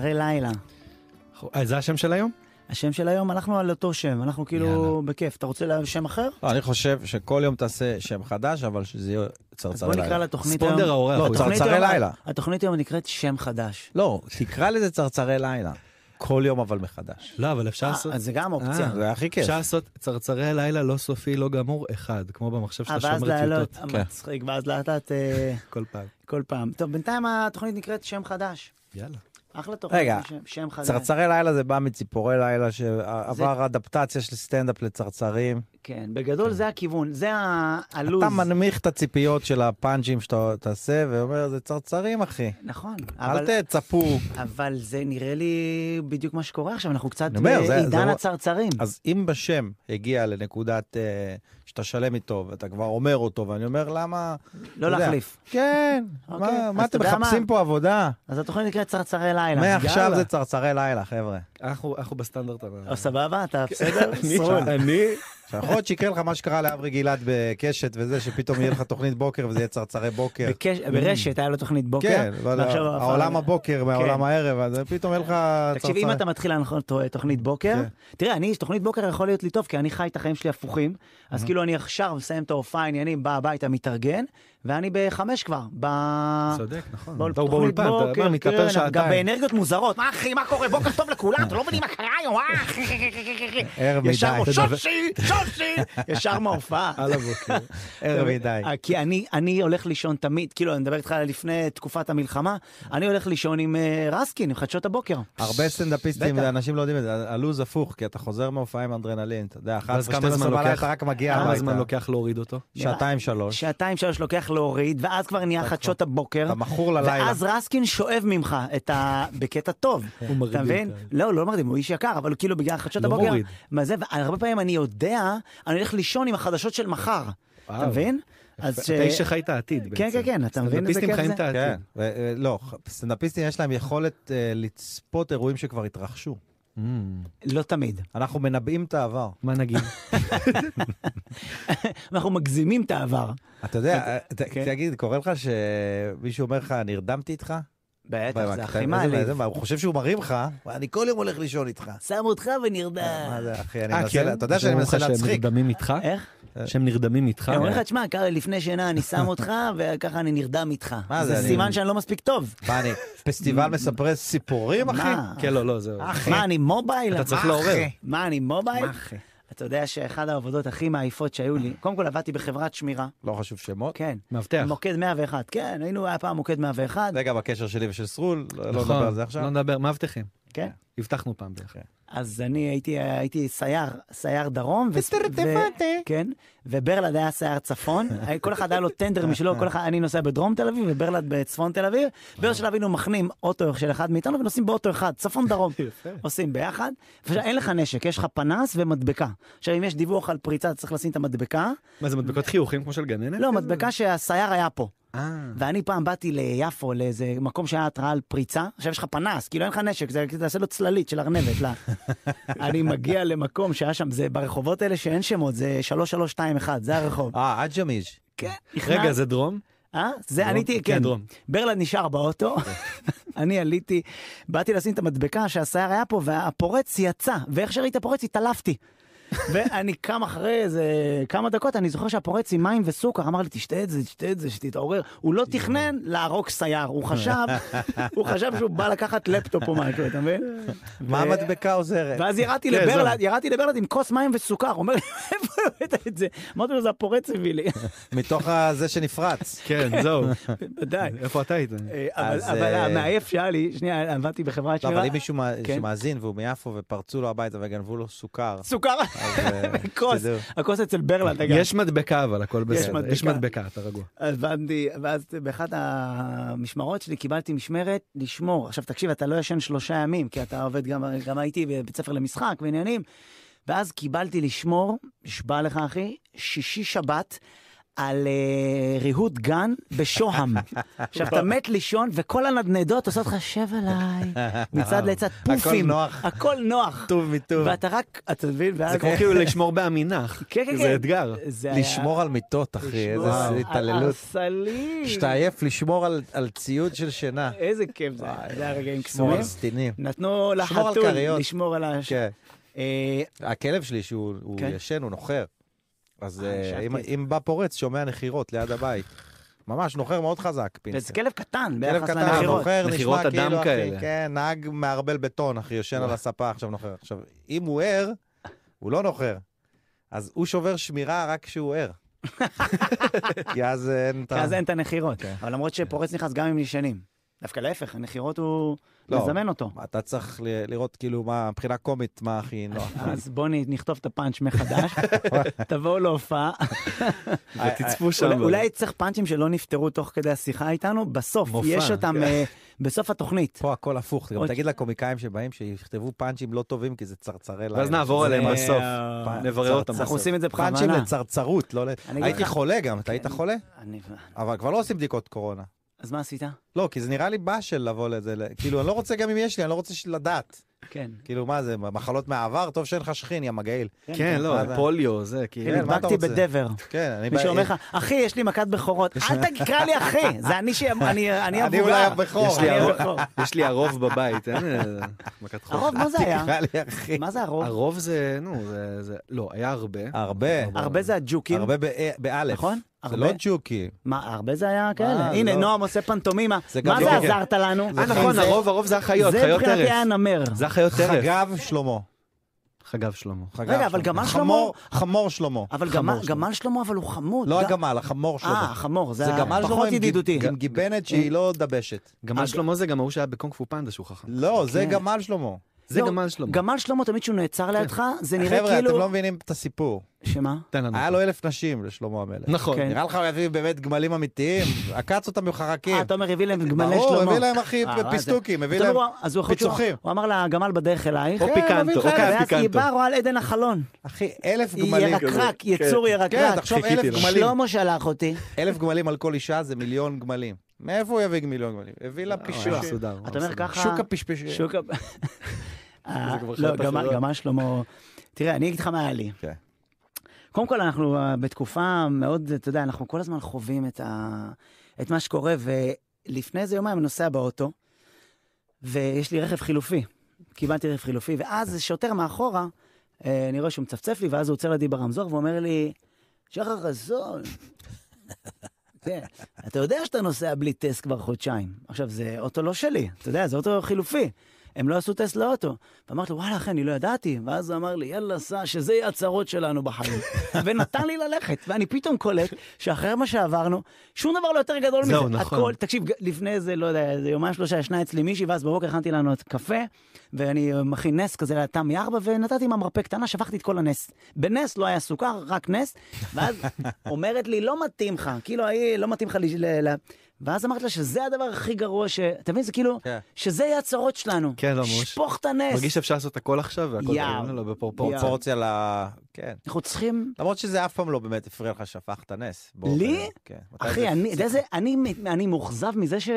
אחרי לילה. אה, זה השם של היום? השם של היום, הלכנו על אותו שם, אנחנו כאילו יאללה. בכיף. אתה רוצה שם אחר? לא, אני חושב שכל יום תעשה שם חדש, אבל שזה יהיה אז צרצרי בוא נקרא לילה. לתוכנית היום... ספונדר האורח. לא, צרצרי לילה. התוכנית היום נקראת שם חדש. לא, תקרא לזה צרצרי לילה. כל יום אבל מחדש. לא, אבל אפשר אה, לעשות... אז זה גם אופציה. אה, זה הכי כיף. אפשר לעשות צרצרי לילה לא סופי, לא גמור, אחד, כמו במחשב שאתה ואז שומר טיוטות. כן. מצחיק, ואז לאט לאט כל פעם. כל פעם. טוב, בינתיים התוכנית נקראת שם חדש. יאללה. אחלה תוכנית. רגע, שם- חדש. צרצרי לילה זה בא מציפורי לילה שעבר אדפטציה של סטנדאפ לצרצרים. כן, בגדול זה הכיוון, זה הלו"ז. אתה מנמיך את הציפיות של הפאנצ'ים שאתה תעשה ואומר זה צרצרים אחי. נכון, אבל- אל תצפו. אבל זה נראה לי בדיוק מה שקורה עכשיו, אנחנו קצת זה- בעידן זה הצרצרים. אז אם בשם הגיע לנקודת אה, שאתה שלם איתו ואתה כבר אומר אותו ואני אומר למה... לא להחליף. כן, אוקיי, מה- אתה אתם מחפשים מה? פה עבודה? אז התוכנית נקראת צרצרי לילה. מעכשיו. זה צרצרי לילה חבר'ה. אנחנו אנחנו בסטנדרט. סבבה, אתה בסדר? אני- יכול להיות שיקרה לך מה שקרה לאברי גלעד בקשת וזה, שפתאום יהיה לך תוכנית בוקר וזה יהיה צרצרי בוקר. בקש- ברשת היה לו תוכנית בוקר. כן, הפך- העולם הבוקר מהעולם הערב, אז פתאום יהיה לך תקשיב, אם צרצרי. אתה מתחיל להנחות תוכנית בוקר, כן. תראה, אני, תוכנית בוקר יכול להיות לי טוב, כי אני חי את החיים שלי הפוכים, אז כאילו אני עכשיו מסיים את ההופעה, העניינים, בא הביתה, מתארגן, ואני בחמש כבר. ב- צודק, נכון. אתה באולפן, אתה בוקר, בא, מתאפר גם שעתיים. באנרגיות מוזרות. מה אחי, מה קורה? בוקר טוב לכולם, אתם לא מבינים מה קרה היום, אה? ערב ישר מדי, שושי, שושי, ישר מההופעה. על הבוקר. ערב מדי. אה, כי אני, הולך לישון תמיד, כאילו, אני מדבר איתך לפני תקופת המלחמה, אני הולך לישון עם אה, רסקין, עם חדשות הבוקר. הרבה סטנדאפיסטים. אנשים לא יודעים את זה, הלו"ז הפוך, כי אתה חוזר מהופעה עם אדרנלין, אתה יודע, ואז 11, כמה 12 זמן בלילה לוקח? אתה רק מגיע כמה זמן הביתה. לוקח להוריד אותו? שעתיים שלוש. שעתיים שלוש לוקח להוריד, ואז כבר נהיה חדשות הבוקר. אתה מכור ללילה. ואז רסקין שואב ממך את ה... בקטע טוב. הוא מרדים, אתה מבין? כן. לא, לא מרדים, הוא איש יקר, אבל כאילו בגלל חדשות לא הבוקר... מוריד. מה זה, והרבה פעמים אני יודע, אני הולך לישון עם החדשות של מחר. אתה. מבין? אז ש... אתה איש שחי את העתיד בעצם. כן, כן, כן, אתה מבין איזה סטנדאפיסטים כיף חיים זה? את העתיד. כן, אה, לא, סטנדאפיסטים יש להם יכולת אה, לצפות אירועים שכבר התרחשו. Mm. לא תמיד. אנחנו מנבאים את העבר. מה נגיד? אנחנו מגזימים את העבר. אתה יודע, כן. תגיד, קורה לך שמישהו אומר לך, נרדמתי איתך? בטח, מה, זה הכי מעליב. איזה- מה, הוא חושב שהוא מרים לך, אני כל יום הולך לישון איתך. שם אותך מה ונרדם. זה, אחי, אני אה, מנסה, כן? אתה יודע שאני מנסה לך שהם להצחיק. נרדמים איתך? איך? שהם נרדמים איתך? הם אומרים לך, תשמע, קרעי, לפני שינה אני שם אותך, וככה אני נרדם איתך. מה זה זה, סימן שאני לא מספיק טוב. מה, אני פסטיבל מספרי סיפורים, אחי? מה? כן, לא, לא, זהו. מה, אני מובייל? אתה צריך מה, לעורר. מה, אני מובייל? אתה יודע שאחת העבודות הכי מעייפות שהיו לי, קודם כל עבדתי בחברת שמירה, לא חשוב שמות. כן. מאבטח. מוקד 101, כן, היינו, היה פעם מוקד 101, זה גם הקשר שלי ושל סרול, לא לא נכון, נדבר על זה לא עכשיו. נדבר, מאבטחים. כן. אבטחנו פעם ביחד. אז אני הייתי, הייתי סייר, סייר דרום, ו- כן, וברטל היה סייר צפון, כל אחד היה לו טנדר משלו, כל אחד, אני נוסע בדרום תל אביב וברטל בצפון תל אביב, באיזשהו שלב היינו מחנים אוטו של אחד מאיתנו ונוסעים באוטו אחד, צפון דרום. עושים ביחד, אין לך נשק, יש לך פנס ומדבקה. עכשיו אם יש דיווח על פריצה, אתה צריך לשים את המדבקה, מה זה, מדבקות חיוכים כמו של גננת? לא? מדבקה שהסייר היה פה. אה. ואני פעם באתי ליפו, לאיזה מקום שהיה התראה על פריצה, עכשיו יש לך פנס, כאילו אין לך נשק, זה תעשה לו צללית של ארנבת, לא. אני מגיע למקום שהיה שם, זה ברחובות האלה שאין שמות, זה 3321, זה הרחוב. אה, עג'מיג'. כן, רגע, זה דרום? אה? זה? עליתי, כן, כן. דרום. ברלד נשאר באוטו, אני עליתי, באתי לשים את המדבקה שהסייר היה פה, והפורץ יצא, ואיך שראיתי את הפורץ התעלפתי. ואני קם אחרי איזה כמה דקות, אני זוכר שהפורץ עם מים וסוכר, אמר לי, תשתה את זה, תשתה את זה, שתתעורר. הוא לא תכנן להרוג סייר, הוא חשב, הוא חשב שהוא בא לקחת לפטופ או משהו, אתה מבין? מה המדבקה עוזרת? ואז ירדתי כן, לברלד, ירדתי לברלד עם כוס מים וסוכר, הוא אומר לי, איפה הבאת את זה? אמרתי לו, זה הפורץ הביא לי. מתוך זה שנפרץ. כן, זהו. ודאי. איפה אתה היית? אה, אבל אה, המעייף שהיה לי, שנייה, עבדתי בחברת לא, שמירה, אבל אם מישהו כן. שמאזין והוא מיפו ופרצו לו הביתה וגנבו לו סוכר, סוכר, כוס, תדעו. הכוס אצל אגב. יש מדבקה, אבל הכל בסדר. יש מדבקה, אתה רגוע. הבנתי, ואז באחת המשמרות שלי קיבלתי משמרת לשמור. עכשיו תקשיב, אתה לא ישן שלושה ימים, כי אתה עובד גם, גם הייתי בבית ספר למשחק ועניינים. ואז קיבלתי לשמור, נשבע לך אחי, שישי שבת, על אה, ריהוט גן בשוהם. עכשיו, אתה מת לישון, וכל הנדנדות עושות לך, שב עליי, מצד לצד, הכל פופים. נוח. הכל נוח. טוב מטוב. ואתה רק, אתה מבין? ואז... זה כמו כאילו לשמור בעמינח. כן, כן, זה כן. אתגר. זה לשמור על מיטות, אחי, איזה על התעללות. הסלים. כשאתה עייף, לשמור על- על ציוד של שינה. איזה כיף זה זה היה רגעים לשמור קסומים. על סטינים. נתנו לחתול. לשמור על הש... כן. אה, הכלב שלי, שהוא הוא כן. ישן, הוא נוחר. אז אה, אה, אם- בא פורץ, שומע נחירות ליד הבית. ממש נוחר מאוד חזק, וזה פינסר. כלב קטן כלב ביחס קטן, לנחירות. נוחר, נחירות נשמע אדם כאילו, אחי, כאלה. כן, נהג מערבל בטון, אחי, יושן על הספה, עכשיו נוחר. עכשיו, אם הוא ער, הוא לא נוחר. אז הוא שובר שמירה רק כשהוא ער. כי אז אין את הנחירות. כן. אבל למרות שפורץ נכנס גם אם ישנים. דווקא להפך, הנחירות הוא לא. מזמן אותו. אתה צריך ל- לראות כאילו מה, מבחינה קומית, מה הכי נוח. אז בואו נ- נכתוב את הפאנץ' מחדש, תבואו להופעה. ותצפו שם. אולי- אולי צריך פאנצ'ים שלא נפתרו תוך כדי השיחה איתנו, בסוף, מופע. יש אותם אה, בסוף התוכנית. פה הכל הפוך, גם תגיד לקומיקאים שבאים שיכתבו פאנצ'ים לא טובים, כי זה צרצרי לילה. ואז נעבור עליהם בסוף. אה, נברר אותם אנחנו. עושים את זה פאנצ'ים בכוונה. לצרצרות, לא ל... הייתי חולה גם, אתה היית חולה? אני- אבל כבר לא עושים בדיקות קורונה. אז מה עשית? לא, כי זה נראה לי באשל לבוא לזה, כאילו, אני לא רוצה גם אם יש לי, אני לא רוצה לדעת. כן. כאילו, מה זה, מחלות מהעבר? טוב שאין לך שכין, יא מגעיל. כן, לא, מה זה? פוליו, זה כן, מה כאילו. אתה נדבקתי רוצה? בדבר. כן, אני... מישהו אומר לך, אחי, יש לי מכת בכורות. אל תקרא לי אחי, זה אני ש... אני אני אני הבוגר. אולי הבכור. יש לי הרוב- בבית, אין אה, מכת חוף. הרוב, מה זה היה? תקרא לי אחי. מה זה הרוב? הרוב זה, נו, זה, זה, לא, היה הרבה. הרבה. הרבה זה הג'וקים, הרבה בא- באלף. נכון? זה? לא ג'וקי. מה, הרבה זה היה כאלה? זה הנה, לא- נועם עושה פנטומימה. זה מה זה. עזרת לנו? אה, נכון, זה- הרוב, הרוב זה החיות, זה חיות מבחינתי טרף. היה נמר. זה החיות טרף. חגב שלמה. חגב שלמה. חגב רגע, אבל שלמה. גמל חמור- חמור שלמה. אבל חמור גמל- שלמה. שלמה, אבל הוא חמוד. לא הגמל, החמור אה, שלמה. החמור, זה זה גמל שלמה פחות ידידותי. עם גיבנת שהיא לא דבשת. גמל שלמה זה גם ההוא שהיה בקונג פו פנדה שהוא חכם. לא, זה כן. גמל שלמה. זה לא, גמל שלמה. גמל שלמה, תמיד כשהוא נעצר לידך, זה נראה חבר'ה, אתם כאילו... לא מבינים את הסיפור. שמה? תן לנו. היה לו אלף נשים לשלמה המלך. נכון. כן. נראה לך הוא יביא באמת גמלים אמיתיים? עקץ אותם בחרקים. אה, אתה אומר, הביא להם גמלי ברור, שלמה. הביא להם אחי אה, פיסטוקים, הביא אתה להם... הוא יכול להיות שהוא- פיצוחים. הוא אמר לגמל בדרך אלייך, או כן, פיקנטו, מביא לך או קו ואז היא פיקנטו. באה, רואה על עדן החלון. אחי, אלף גמלים. ירקרק, יצור כן, ירקרק. תחשוב חיכיתי אלף. גמלים. שלמה שלח אותי. אלף גמלים על כל אישה זה מיליון גמלים. מאיפה הוא יביא מיליון גמלים? הביא לה פישושים. מסודר. אתה אומר. ככה... שוק הפשפשים. אה, לא. גמל שלמה... תראה, אני אגיד לך מה היה לי. כן. קודם כל, אנחנו אה, בתקופה מאוד, אתה יודע, אנחנו כל הזמן חווים את, ה... את מה שקורה, ולפני איזה יומיים אני נוסע באוטו, ויש לי רכב חילופי. קיבלתי רכב חילופי, ואז שוטר מאחורה, אה, אני רואה שהוא מצפצף לי, ואז הוא עוצר לידי ברמזור ואומר לי, שחר חסון, כן, אתה יודע שאתה נוסע בלי טסט כבר חודשיים. עכשיו, זה אוטו לא שלי, אתה יודע, זה אוטו חילופי. הם לא עשו טסט לאוטו. ואמרתי לו, וואלה, אחי, אני לא ידעתי. ואז הוא אמר לי, יאללה, סע, שזה יהיה הצרות שלנו בחיים. ונתן לי ללכת. ואני פתאום קולט שאחרי מה שעברנו, שום דבר לא יותר גדול מזה. זהו, נכון. הכל, תקשיב, לפני איזה, לא יודע, איזה יומיים שלושה ישנה אצלי מישהי, ואז בבוקר הכנתי לנו את קפה, ואני מכין נס כזה לתמי מארבע, ונתתי מהמרפא קטנה, שפכתי את כל הנס. בנס לא היה סוכר, רק נס, ואז אומרת לי, לא מתאים לך, כאילו, לא מתאים לך ל... ואז אמרתי לה שזה הדבר הכי גרוע ש... אתה מבין? זה כאילו, כן. שזה יהיה הצרות שלנו. כן, לא, ממש. שפוך את הנס. מרגיש שאפשר לעשות הכל עכשיו והכל יאו. טוב, לא, בפרופורציה. פרופורציה ל... כן. אנחנו צריכים... למרות שזה אף פעם לא באמת הפריע לך שפכת נס. לי? כן. מתי אחי, זה אני, איזה, אני, אני מאוכזב מזה ש,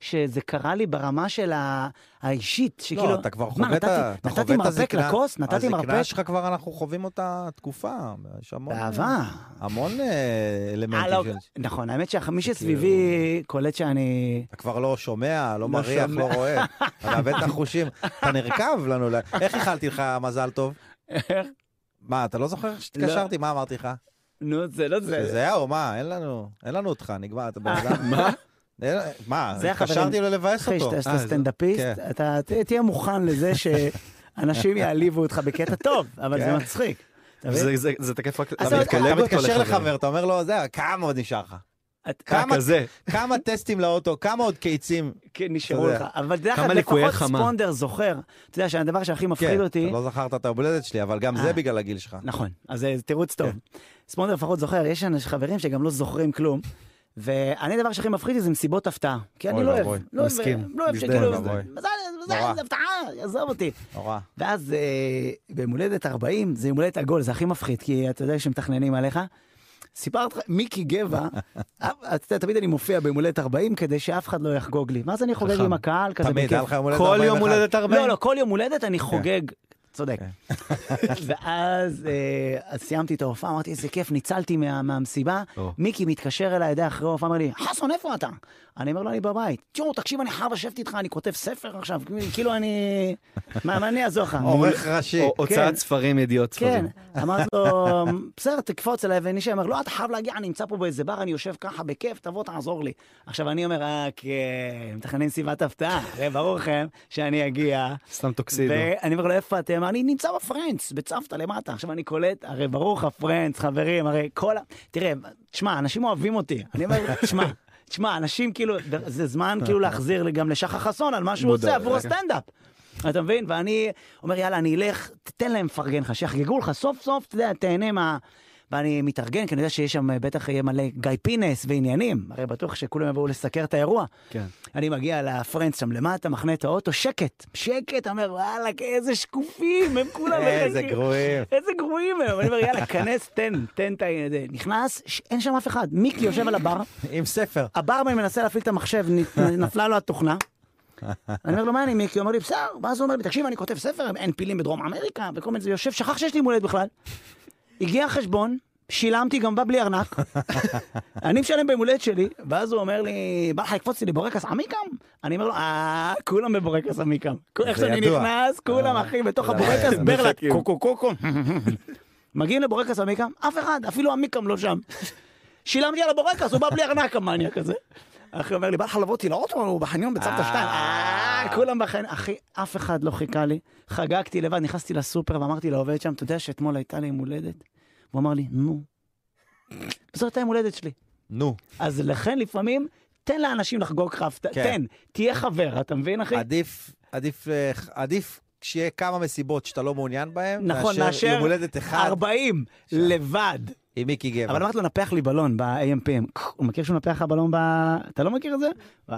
שזה קרה לי ברמה של ה, האישית, שכאילו... לא, אתה כבר חווה את ה... נתתי, מרפק הזקנה- לכוס? נתתי מרפק? הזקנה שלך כבר, אנחנו חווים אותה תקופה. יש המון... באהבה. המון אה, אה, אלמנטים לא. נכון, האמת שמי שסביבי קולט שאני... אתה כבר לא שומע, לא מריח. לא רואה. אתה מאבד את החושים. אתה נרקב לנו. איך איחלתי לך מזל טוב? מה, אתה לא זוכר שהתקשרתי? מה אמרתי לך? נו, זה לא זה. זהו, מה, אין לנו, אין לנו אותך, נגמר, אתה בן אדם. מה? מה, זה. התקשרתי לו לבאס אחי, אותו. שאתה- שאתה אה, זה- סטנדאפיסט, כן. אתה תהיה מוכן לזה שאנשים יעליבו אותך בקטע טוב, אבל זה כן. מצחיק. זה- זה- זה תקף רק... אתה מתקשר. לחבר, אתה אומר לו, זהו, כמה עוד נשאר לך? כמה- כזה. כמה טסטים לאוטו, כמה עוד קיצים? כן, נשארו לך. אבל דרך אגב, לפחות חמה. ספונדר זוכר. אתה יודע שהדבר שהכי מפחיד כן, אותי... אתה לא זכרת את ההולדת שלי, אבל גם אה. זה בגלל הגיל שלך. נכון, אז זה תירוץ טוב. כן. ספונדר לפחות זוכר, יש אנשים חברים שגם לא זוכרים כלום. ואני, הדבר שהכי מפחיד אותי זה מסיבות הפתעה. כי אני לא אוהב. לא מסכים. לא אוהב מזדהה, שכאילו. מזל, מזל. זה הפתעה, עזוב אותי. נורא. ואז אה, ביום הולדת 40, זה יום הולדת עגול, זה הכי מפחיד, כי אתה יודע שמתכננים עליך. סיפרת, מיקי גבע, אתה תמיד אני מופיע ביום הולדת 40 כדי שאף אחד לא יחגוג לי. ואז אני חוגג. עם הקהל כזה תמיד, בכיף. היה לך יום הולדת כל 41. יום הולדת 40? לא, לא, כל יום הולדת אני חוגג. צודק. ואז אה, אז סיימתי את ההופעה, אמרתי, איזה כיף, ניצלתי מה- מהמסיבה. מיקי מתקשר אליי די אחרי ההופעה, אומר לי, חסון, איפה אתה? אני אומר לו, אני בבית. תשמעו, תקשיב, אני חייב לשבת איתך, אני כותב ספר עכשיו, כאילו אני... מה, מה אני אעזור לך? עורך ראשי. הוצאת כן. ספרים, ידיעות כן, ספרים. אמרתי לו, בסדר, תקפוץ אליי ונשאר. אומר, לא, אתה חייב להגיע, אני נמצא פה באיזה בר, אני יושב ככה בכיף, תבוא, תעזור לי. עכשיו, אני אומר, אה, כן, מתכננים מסיבת הפתעה, ברור לכם שאני אגיע. סתם טוקסידו. ואני אומר לו, איפה אתם? אני נמצא בפרנץ, בצוותא למטה. עכשיו אני קולט, הרי ברור לך, פרנץ, חברים, הרי כל ה... תראה, תשמע, אנשים אוהבים אותי. אני אומר, תשמע, תשמע, אנשים כאילו, זה זמן כאילו להחזיר גם לשחר חסון על מה שהוא עושה עבור כן. הסטנדאפ. אתה מבין? ואני אומר, יאללה, אני אלך, תתן להם לפרגן לך, שיחגגו לך, סוף סוף, אתה יודע, תהנה מה... ואני מתארגן, כי אני יודע שיש שם, בטח יהיה מלא גיא פינס ועניינים. הרי בטוח שכולם יבואו לסקר את האירוע. כן. אני מגיע לפרנץ שם למטה, מחנה את האוטו, שקט, שקט, אומר, וואלה, איזה שקופים, הם כולם איזה מחכים. גרועים. איזה גרועים הם. אני אומר, יאללה, כנס, תן, תן את ה... זה." נכנס, אין שם אף אחד. מיקי יושב על הבר, עם ספר. הברמן מנסה להפעיל את המחשב, נפלה לו התוכנה. אני אומר לו, מה אני מיקי? הוא אומר לי, בסדר. ואז הוא אומר לי, תקשיב, אני כותב ספר, אין פילים בדרום אמריקה, וכל מיני זה, יושב, שכח שיש לי יום הולדת בכלל. הגיע החשבון, שילמתי גם בא בלי ארנק. אני משלם ביום הולדת שלי, ואז הוא אומר לי, בא לך לקפוץ לי לבורקס עמיקם? אני אומר לו, אה, כולם בבורקס עמיקם. איך שאני. נכנס, כולם אה, אחי בתוך כולם הבורקס, מחכים. ברלק, קוקו קוקו. מגיעים לבורקס עמיקם, אף אחד, אפילו עמיקם לא שם. שילמתי על הבורקס, הוא בא בלי ארנק המניאק הזה. אחי אומר לי, בא לך לבוא אותי לאוטו, הוא בחניון בצוותא אה. שתיים. אה, כולם בחניון. אחי, אף אחד לא חיכה לי. חגגתי לבד, נכנסתי לסופר ואמרתי לעובד שם, אתה יודע שאתמול הייתה לי יום הולדת? הוא אמר לי, נו. זאת הייתה יום הולדת שלי. נו, אז לכן לפעמים, תן לאנשים לחגוג לך, כן. תן, תהיה חבר, אתה מבין אחי? עדיף, עדיף, עדיף שיהיה כמה מסיבות שאתה לא מעוניין בהן, נכון, מאשר מאשר יום הולדת אחד 40, לבד. עם מיקי גבע. אבל אמרתי לו, נפח לי בלון ב-AMPM. הוא מכיר שהוא נפח לך בלון ב... אתה לא מכיר את זה?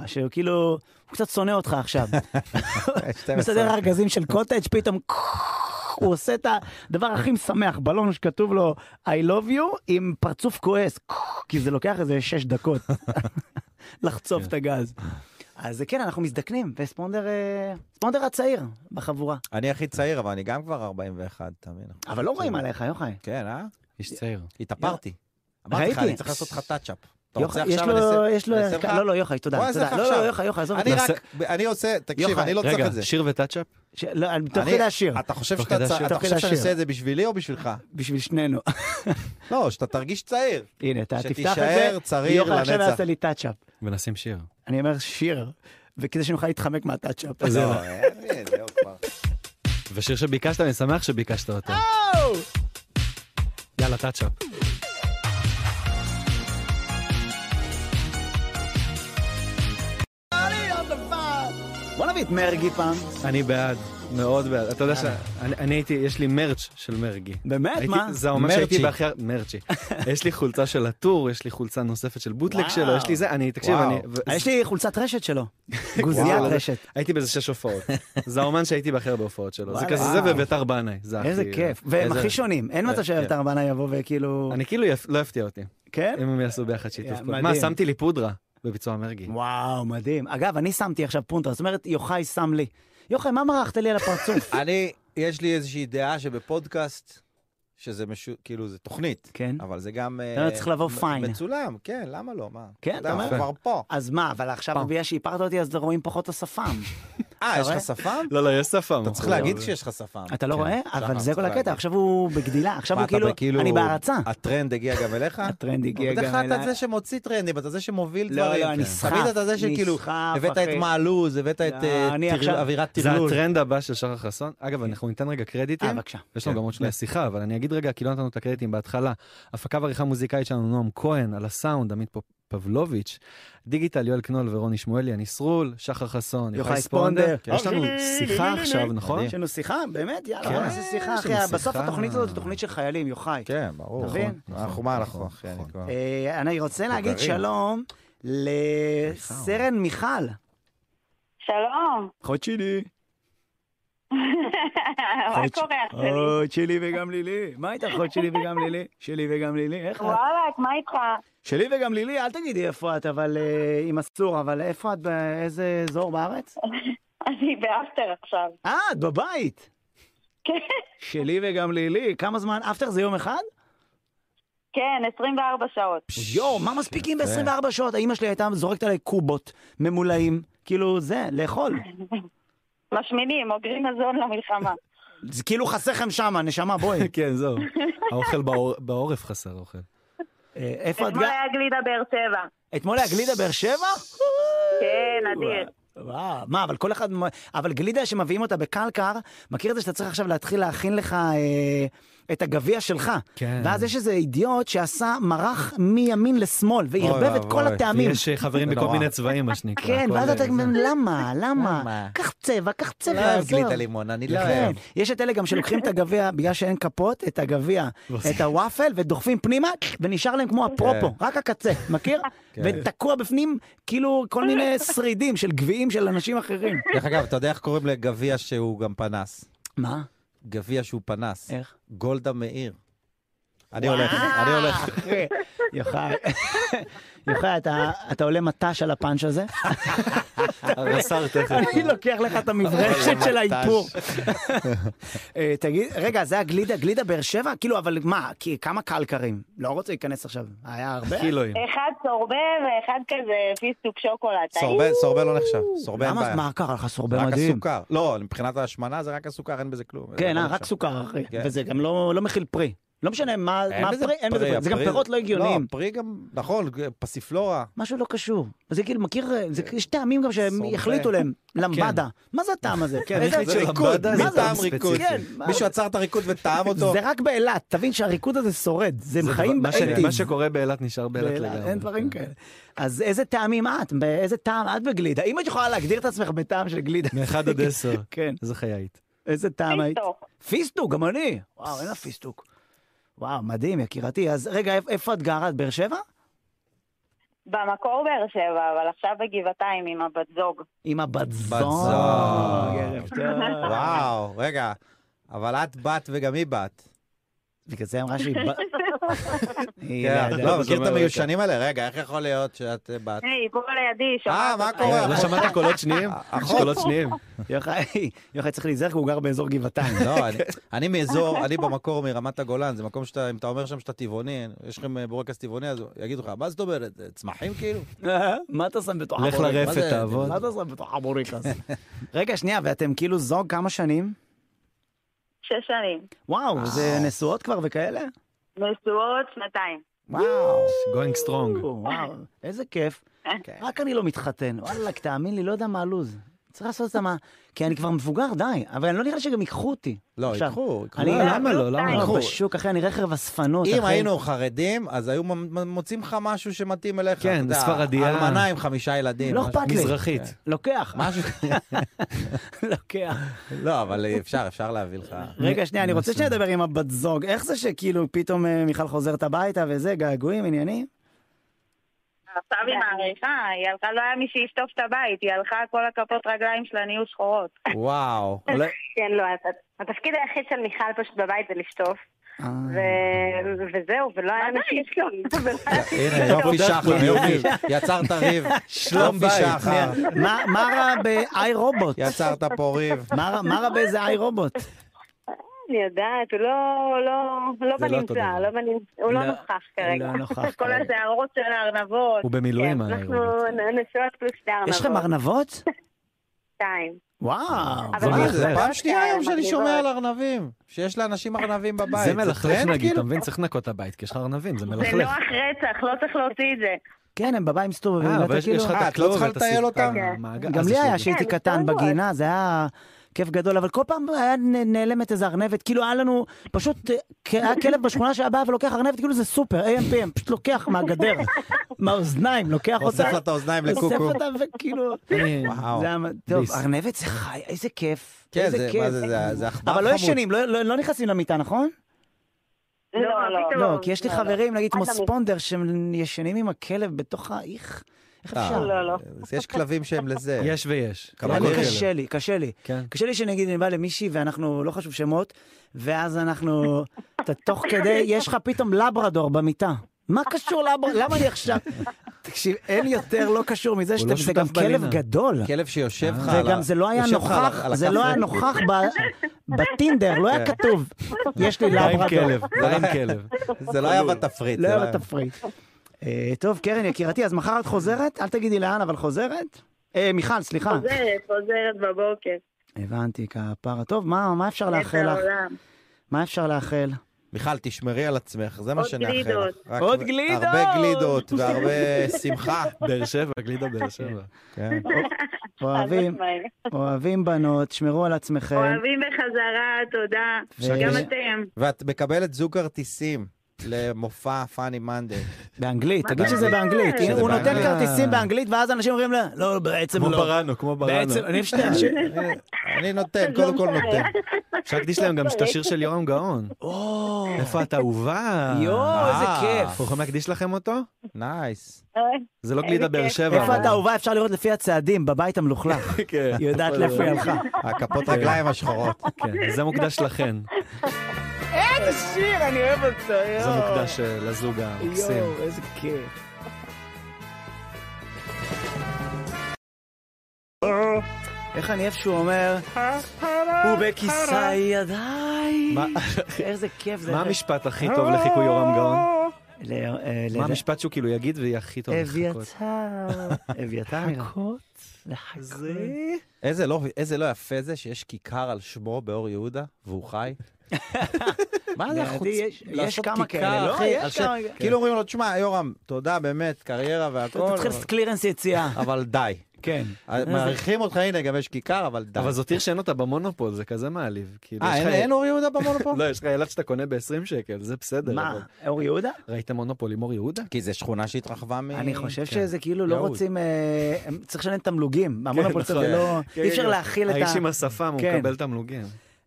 שהוא כאילו, הוא קצת שונא אותך עכשיו. 12. מסדר ארגזים של קוטג', פתאום הוא עושה את הדבר הכי משמח, בלון שכתוב לו I love you עם פרצוף כועס, כי זה לוקח איזה שש דקות לחצוף את הגז. אז כן, אנחנו מזדקנים, וספונדר אה, ספונדר הצעיר בחבורה. אני הכי צעיר, אבל אני גם כבר 41, אתה מבין? אבל לא רואים עליך, יוחאי. כן, אה? איש צעיר. התאפרתי. אמרתי לך. אני צריך לעשות לך טאצ'אפ. יש? לו, לך? לא, לא, יוחאי, תודה, לא, לא. יוחאי, יוחאי, עזוב אני. רק, אני עושה, תקשיב, אני לא צריך רגע, את זה. שיר וטאצ'אפ? לא, אני תוך כדי השיר, אתה חושב שאני. אעשה את זה בשבילי או בשבילך? בשביל שנינו. לא, שאתה תרגיש צעיר. הנה, אתה תפתח את שתישאר זה, צעיר יוחאי עכשיו לנצח. יעשה לי טאצ'אפ. ונשים שיר. אני אומר שיר, וכדי שנוכל להתחמק מהטאצ'אפ. לא, זהו כבר. ושיר שביקשת, אני שמח שביקשת אותו. יאללה, טאצ'אפ. בוא נביא את מרגי פעם. אני בעד, מאוד בעד. אתה יודע שאני אני הייתי, יש לי מרץ' של מרגי. באמת? מה? זה האומן שהייתי. בהכי... מרצ'י. יש לי חולצה של הטור, יש לי חולצה נוספת של וואו. שלו, יש לי זה, אני, תקשיב. אני... ו- יש לי חולצת רשת שלו. גוזיית רשת. הייתי באיזה שש הופעות. זה האומן שהייתי בהכי הרבה הופעות שלו. זה. כזה זה וביתר בנאי. איזה כיף. והם הכי שונים. אין מצב כן. שאביתר בנה יבוא וכאילו... אני כאילו לא יפתיע אותי, כן? אם הם יעשו ביחד שיתוף יא, פעולה. מה, שמתי לי פודרה בביצוע מרגי. וואו, מדהים. אגב, אני שמתי עכשיו פונטרה, זאת אומרת, יוחאי שם לי. יוחאי, מה מרחת לי על הפרצוף? אני, יש לי איזושהי דעה שבפודקאסט, שזה משו, כאילו, זה תוכנית, כן. אבל זה גם... לא, אה, צריך לבוא מ- פיין. מצולם, כן, למה לא? מה? כן, אתה אומר? כבר פה. אז מה, אבל עכשיו. בגלל שהפרת אותי, אז רואים פחות את השפם. אה, יש? לך שפם? לא, לא, יש שפם. אתה צריך להגיד שיש לך שפם. אתה לא כן. רואה? אבל זה כל הקטע. עכשיו הוא בגדילה, עכשיו הוא כאילו, אני בהערצה. הטרנד הגיע גם אליך? הטרנד הגיע בדרך גם כלל אתה אליי. זה שמוציא טרנדים, אתה זה שמוביל לא, דברים. לא, אני נסחף, תמיד אתה זה שכאילו, הבאת את. מעלוז, הבאת את לא, אה, אני טרל- עכשיו- אווירת זה טרלול. הטרנד הבא של שחר חסון. אגב, אנחנו ניתן רגע אה, קרדיטים. בבקשה. יש לנו כן. גם עוד שנייה שיחה, אבל אני אגיד רגע, כי לא נתנו את הקרדיטים בהתחלה. הפקה ועריכה מוזיקאית שלנו, נועם כהן, על הסאונד, עמית פופ- פבלוביץ', דיגיטל, יואל קנול ורוני שמואלי, אני סרול, שחר חסון, יוחאי ספונדר. יש לנו שיחה עכשיו, נכון? יש לנו שיחה? באמת? יאללה, כן, בוא נעשה שיחה, אחי. בסוף. התוכנית הזאת היא תוכנית של חיילים, יוחאי. כן, ברור. אתה מבין? נכון. אנחנו מה אנחנו, אחי? אני נכון. כבר... אה, אני רוצה להגיד. שלום לסרן מיכל. שלום. אחות שלי. מה קורה, אח שלי? אחות שלי וגם לילי. מה איתך, אחות שלי וגם לילי? שלי וגם לילי, איך את? וואלכ, מה איתך? שלי וגם לילי, אל תגידי איפה את, אבל אה, עם אסור, אבל איפה את, באיזה אזור בארץ? אני באפטר עכשיו. אה, את בבית. כן, שלי וגם לילי. כמה זמן? אפטר זה יום אחד? כן, 24 שעות. יואו, מה מספיקים ב-24 שעות? האמא שלי הייתה זורקת עליי קובות ממולאים. כאילו, זה, לאכול. משמינים, אוגרים מזון למלחמה. זה כאילו חסר לכם שמה, נשמה, בואי. כן, זהו. האוכל בעור- בעורף חסר אוכל. אה, איפה את אתמול גר? היה גלידה באר שבע. אתמול היה גלידה באר שבע? כן, אדיר. וואו, מה, אבל כל אחד... אבל גלידה שמביאים אותה בקלקר, מכיר את זה שאתה צריך עכשיו להתחיל להכין לך אה, את הגביע שלך. כן. ואז יש איזה אידיוט שעשה מרח מימין לשמאל, וערבב את כל. הטעמים. יש אה, חברים בכל. מיני צבעים, מה שנקרא. כן, ואז אתה. אומר, למה? למה? קח צבע, קח צבע, לא אוהב. גלידה לימון, אני לא כן, אוהב. יש את אלה גם שלוקחים את הגביע, בגלל שאין כפות, את הגביע, את הוואפל, ודוחפים פנימה, ונשאר להם כמו אפרופו, רק הקצה, מכיר? כן. ותקוע בפנים, כאילו, כל מיני שרידים של גביעים של אנשים אחרים. דרך אגב, אתה יודע איך קוראים לגביע שהוא גם פנס? מה? גביע שהוא פנס. איך? גולדה מאיר. אני הולך, אני הולך. יוחאי, יוחאי, אתה- אתה עולה מטש על הפאנץ' הזה? הרס"ר תכף. אני לוקח לך את המברשת של האיפור. אה, תגיד, רגע, זה הגלידה, גלידה באר שבע? כאילו, אבל מה, כמה קלקרים? לא רוצה להיכנס עכשיו, היה הרבה? קילואים. אחד סורבה ואחד כזה פיסטוק שוקולד. סורבה, לא נחשב. סורבה אין בעיה. מה קרה לך סורבה רק מדהים? הסוכר. לא, מבחינת ההשמנה זה רק הסוכר, אין בזה כלום. כן, זה אה, לא רק. סוכר, אחי. כן. וזה גם לא לא מכיל פרי. לא משנה מה אין מה בזה הפרי, אין בזה פרי. זה גם פירות לא הגיוניים. לא, פרי גם, נכון, פסיפלורה. משהו לא קשור. זה כאילו, מכיר, זה- יש טעמים גם שהם. יחליטו להם, למבדה. מה זה הטעם הזה? כן, איזה- החליט זה שלמבדה ריקוד, זה זה מה זה? טעם. ריקוד. כן, מישהו זה? עצר את הריקוד וטעם אותו. זה רק באילת, תבין שהריקוד הזה שורד, זה הם חיים ב eighties. מה שקורה באילת נשאר באילת באילת, לגמרי. אין דברים כאלה. אז איזה טעמים את? באיזה טעם את בגלידה? אם את יכולה להגדיר את עצמך בטעם של גלידה. מאחד עד עשר. כן. איזה חיה היית? איזה טעם היית? פיסטוק. פיסטוק, גם אני. וואו, אין לה פיסטוק. וואו, מדהים, יקירתי. אז רגע, איפ- איפה את גרה? את באר שבע? במקור באר שבע, אבל עכשיו בגבעתיים עם הבת זוג. עם הבת זוג. זוג. ערב טוב. וואו, רגע. אבל את בת וגם היא בת. בגלל זה אמרה שהיא... בת-. לא, מכיר את המיושנים האלה? רגע, איך יכול להיות שאת אה, בת? היי, פה לידי, שומעת אה, מה. קורה? אה, לא שמעת קולות שניים? יש אחות. קולות שניים. יוחאי, יוחאי צריך להיזהר כי הוא גר באזור גבעתיים. לא, אני- מאזור, אני במקור מרמת הגולן, זה מקום שאתה, אם אתה אומר שם שאתה טבעוני, יש לכם אה, בורקס טבעוני, אז יגידו לך, מה זאת אומרת, צמחים כאילו? מה אתה שם בתוך לך הבורקס? מה לרפת? תעבוד. מה אתה שם בתוך הבורקס? רגע, שנייה, ואתם כאילו זוג כמה שנים? שש שנים. וואו, זה נשואות כבר וכאלה? נשואות שנתיים. וואו. going strong. וואו, איזה כיף. רק אני לא מתחתן. וואלכ, תאמין לי, לא יודע מה הלו"ז. צריך לעשות את מה... כי אני כבר מבוגר, די. אבל אני לא נראה שגם ייקחו אותי. לא, ייקחו, ייקחו. אני- לא, למה לא? למה אני לא? בשוק, אחי, אני רכב אספנות, אם. היינו חרדים, אז היו מוצאים לך משהו שמתאים אליך. כן, ספרדיה. אלמנה עם חמישה ילדים. לא אכפת לי. מזרחית. לוקח, משהו, לוקח. לא, אבל אפשר, אפשר להביא לך. רגע, שנייה, אני רוצה. שנדבר עם הבת זוג. איך זה שכאילו פתאום אה, מיכל חוזרת הביתה וזה, געגועים, עניינים? עכשיו היא מעריכה, היא הלכה, לא היה מי שישטוף את הבית, היא הלכה, כל הכפות רגליים שלה נהיו שחורות. וואו. כן, לא, הת- התפקיד היחיד של מיכל פשוט בבית זה לשטוף, אה, וזהו, ולא היה מי שישטוף. הנה, יופי שחר, יופי. יצרת ריב. שלום בית. שחר. מה רע באיי רובוט? יצרת פה ריב. מה רע- מה רע באיזה איי רובוט? אני יודעת, הוא לא, לא, לא זה לא בנמצא. לא בנמצא, הוא לא לא- נוכח כרגע. לא נוכח כל כרגע. השערות של הארנבות. הוא במילואים, כן, האיירובוט. אנחנו נשואות פלוס שתי ארנבות. יש לכם ארנבות? שתיים. וואו. אבל זה? פעם שנייה היום שאני. שומע על ארנבים. שיש לאנשים ארנבים בבית. זה מלכלך נגיד, כאילו? אתה מבין? צריך לנקות את הבית, כי יש לך ארנבים, זה זה מלכלך. נוח רצח, לא צריך להוציא את זה. כן, הם בבית מסתובבים, אה, ואתה אבל יש כאילו... יש לך אה, את לא הכלוב צריכה ואת לטייל אותם? גם לי היה לי- שהייתי כן, קטן. בגינה, זה היה כיף גדול, אבל כל פעם היה נעלמת איזה ארנבת, כאילו היה לנו, פשוט אה, היה כלב בשכונה שהיה בא ולוקח ארנבת, כאילו זה סופר, AMPM, פשוט לוקח מהגדר, מהאוזניים, לוקח אותה, אוסף לה את האוזניים אוסף לקוקו. אותה וכאילו... וואו. טוב. ארנבת זה חי, איזה כיף. כן, זה. מה זה, זה- עכבר אבל לא חמוד. ישנים, לא- לא לא נכנסים למיטה, נכון? לא, לא. לא, כי יש לי לא. חברים, נגיד כמו אל תמיד. ספונדר, שהם ישנים עם הכלב בתוך ה... איך, אפשר? לא, לא. יש כלבים שהם לזה. יש ויש. קשה לי, קשה לי. כן. קשה לי שנגיד אני בא למישהי ואנחנו, לא חשוב שמות, ואז אנחנו, תוך כדי, יש לך פתאום לברדור במיטה. מה קשור לברדור? למה אני עכשיו... תקשיב, אין יותר לא קשור מזה הוא שאתה, לא זה גם כלב. גדול. כלב שיושב לך על ה... וגם זה לא היה נוכח, זה לא היה. נוכח ב- בטינדר, לא היה כתוב. יש לי די עם לברדור. כלב, די עם כלב. זה לא היה בתפריט. לא היה בתפריט. אה, טוב, קרן יקירתי, אז מחר את חוזרת? אל תגידי לאן, אבל חוזרת? אה, מיכל, סליחה. חוזרת, חוזרת בבוקר. הבנתי, כפרה. טוב, מה מה אפשר לאחל לך? מה אפשר לאחל? מיכל, תשמרי על עצמך, זה מה שנאחל לך. עוד גלידות! הרבה גלידות והרבה שמחה. באר שבע, גלידה באר שבע. כן. אוהבים. אוהבים בנות, שמרו על עצמכם. אוהבים בחזרה, תודה. גם אתם. ואת מקבלת זוג כרטיסים למופע פאני מנדי. באנגלית, תגיד. שזה באנגלית. הוא נותן באנגלית. כרטיסים באנגלית, ואז אנשים אומרים לה, לא, בעצם כמו לא. בראנו, כמו בראנו. בעצם, אני נותן, קודם כל נותן. אפשר להקדיש להם גם את השיר של יורם גאון. או, איפה את אהובה? יואו, איזה. כיף. אנחנו יכולים להקדיש לכם אותו? נייס. זה לא גלידה באר. שבע. איפה את אהובה? אפשר לראות לפי הצעדים, בבית המלוכלך. כן. היא יודעת לאיפה היא הלכה. הכפות רגליים השחורות. כן, זה מוקדש לכן. איזה שיר, אני אוהב אותו, יואו. זה מוקדש אה, לזוג המקסים. יואו, איזה כיף. איך אני אוהב שהוא אומר, הוא בכיסא ידיי. מה- איזה כיף זה. מה המשפט הכי טוב לחיקוי יורם גאון? אה, מה המשפט שהוא כאילו יגיד ויהיה הכי טוב לחכות? אביתר. אביתר. לחכות. איזה לא- איזה לא יפה זה שיש כיכר על שמו באור יהודה, והוא חי. מה זה החוץ... יש- כמה כאלה, לא? אחי, ש- כמה- כאילו אומרים לו, תשמע, יורם, תודה, באמת, קריירה אתה והכל, צריך לעשות קלירנס יציאה. אבל די. כן. מעריכים אותך, הנה, גם יש כיכר, אבל די. אבל זאת עיר שאין אותה במונופול, זה כזה מעליב. כאילו, אה, אין- אור יהודה במונופול? לא, יש לך ילד שאתה קונה ב-20 שקל, זה בסדר. מה, אור יהודה? ראית מונופול עם אור יהודה? כי זו שכונה שהתרחבה מ... אני חושב כן. שזה כאילו לא. רוצים, אה, צריך לשלם תמלוגים. המונופול נכון. זה לא, כן, אי אפשר כן. להכיל את ה... האיש עם השפם, הוא כן. מקבל תמלוגים.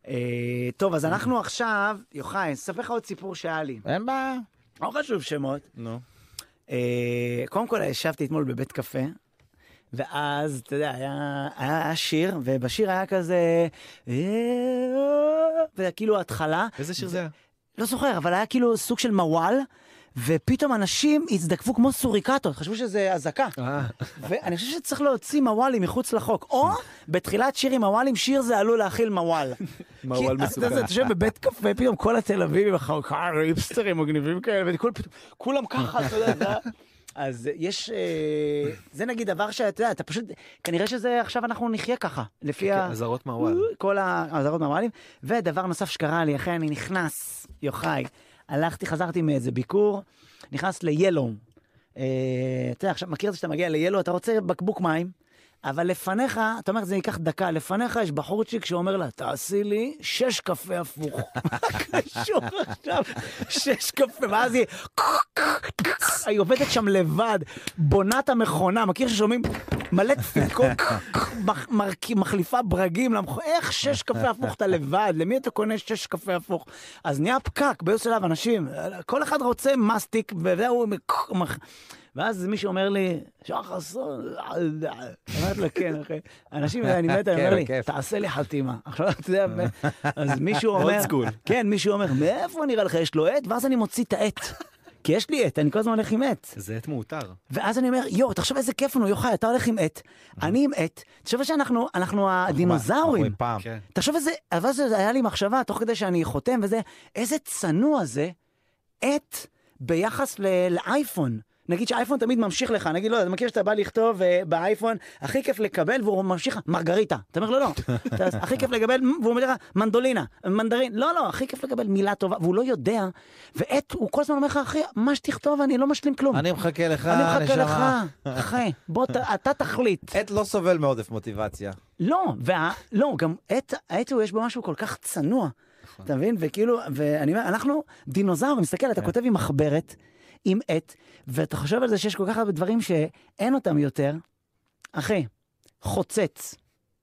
אה, טוב, אז אנחנו עכשיו, יוחאי, אספר לך עוד סיפור שהיה לי. אין בעיה. לא חשוב שמות. נו. אה, קודם כל, ישבתי אתמול בבית קפה, ואז, אתה יודע, היה, היה, היה שיר, ובשיר היה כזה... אה, וכאילו התחלה, איזה שיר זה היה? לא זוכר, אבל היה כאילו סוג של מוואל, ופתאום אנשים הזדקפו כמו סוריקטות, חשבו שזה אזעקה. אה, ואני חושב שצריך להוציא מוואלים מחוץ לחוק. או בתחילת שיר עם מוואלים, שיר זה עלול להכיל מוואל. מוואל מסוכן. אתה יושב בבית קפה, פתאום כל התל אביבים, היפסטרים מגניבים כאלה, וכולם ככה, אתה יודע, אז יש, אה, זה נגיד דבר שאתה יודע, אתה פשוט, כנראה שזה עכשיו אנחנו נחיה ככה, לפי ה... אזהרות. כל האזהרות מהמועלים. ודבר נוסף שקרה לי, אחרי אני נכנס, יוחאי, הלכתי, חזרתי מאיזה ביקור, נכנס ל-Yellow. אה, אתה יודע, עכשיו, מכיר את זה שאתה מגיע ל-Yellow, אתה רוצה בקבוק מים, אבל לפניך, אתה אומר, זה ייקח דקה, לפניך יש בחורצ'יק שאומר לה, תעשי לי שש קפה הפוך. קשור עכשיו, שש קפה, ואז היא... היא עובדת שם לבד, בונה את המכונה, מכיר ששומעים מלא מרכ- מחליפה ברגים, איך שש קפה הפוך אתה לבד? למי אתה קונה שש קפה הפוך? אז נהיה פקק באיזשהו שלב, אנשים, כל אחד רוצה מסטיק, וזהו, ואז מישהו אומר לי, שחר סון, אמרתי לו, כן, אחי. אנשים, אני מת, אני אומר לי. תעשה לי חתימה. עכשיו, אתה יודע, אז מישהו אומר. כן, מישהו אומר, מאיפה נראה לך יש לו עט? ואז אני מוציא את העט. כי יש לי עט, אני כל הזמן הולך עם עט. זה עט מאותר. ואז אני אומר, יואו, תחשוב איזה כיף לנו, יוחאי, אתה הולך עם עט, אני עם עט, תחשוב שאנחנו אנחנו הדינוזאורים. תחשוב איזה, אבל זה היה לי מחשבה, תוך כדי שאני חותם וזה, איזה צנוע זה, עט ביחס ל- לאייפון. נגיד שאייפון תמיד ממשיך לך, נגיד, לא, אתה מכיר שאתה בא לכתוב uh, באייפון, הכי כיף לקבל, והוא ממשיך, מרגריטה. אתה אומר לו, לא, אתה, הכי כיף לקבל, והוא אומר לך, מנדולינה, מנדרין, לא, לא, הכי כיף לקבל מילה טובה, והוא לא יודע, ועט, הוא כל הזמן אומר לך, אחי, מה שתכתוב, אני לא משלים כלום. אני מחכה לך, אני מחכה לך. אחי, בוא, אתה תחליט. עט לא סובל מעודף מוטיבציה. לא. לא, גם עט, העט הוא, יש בו משהו כל כך צנוע. אתה מבין? וכאילו, ואני אומר, אנחנו דינוזאור, מסתכל, אתה כותב עם מחברת, עם עט, ואתה חושב על זה שיש כל כך הרבה דברים שאין אותם יותר. אחי, חוצץ.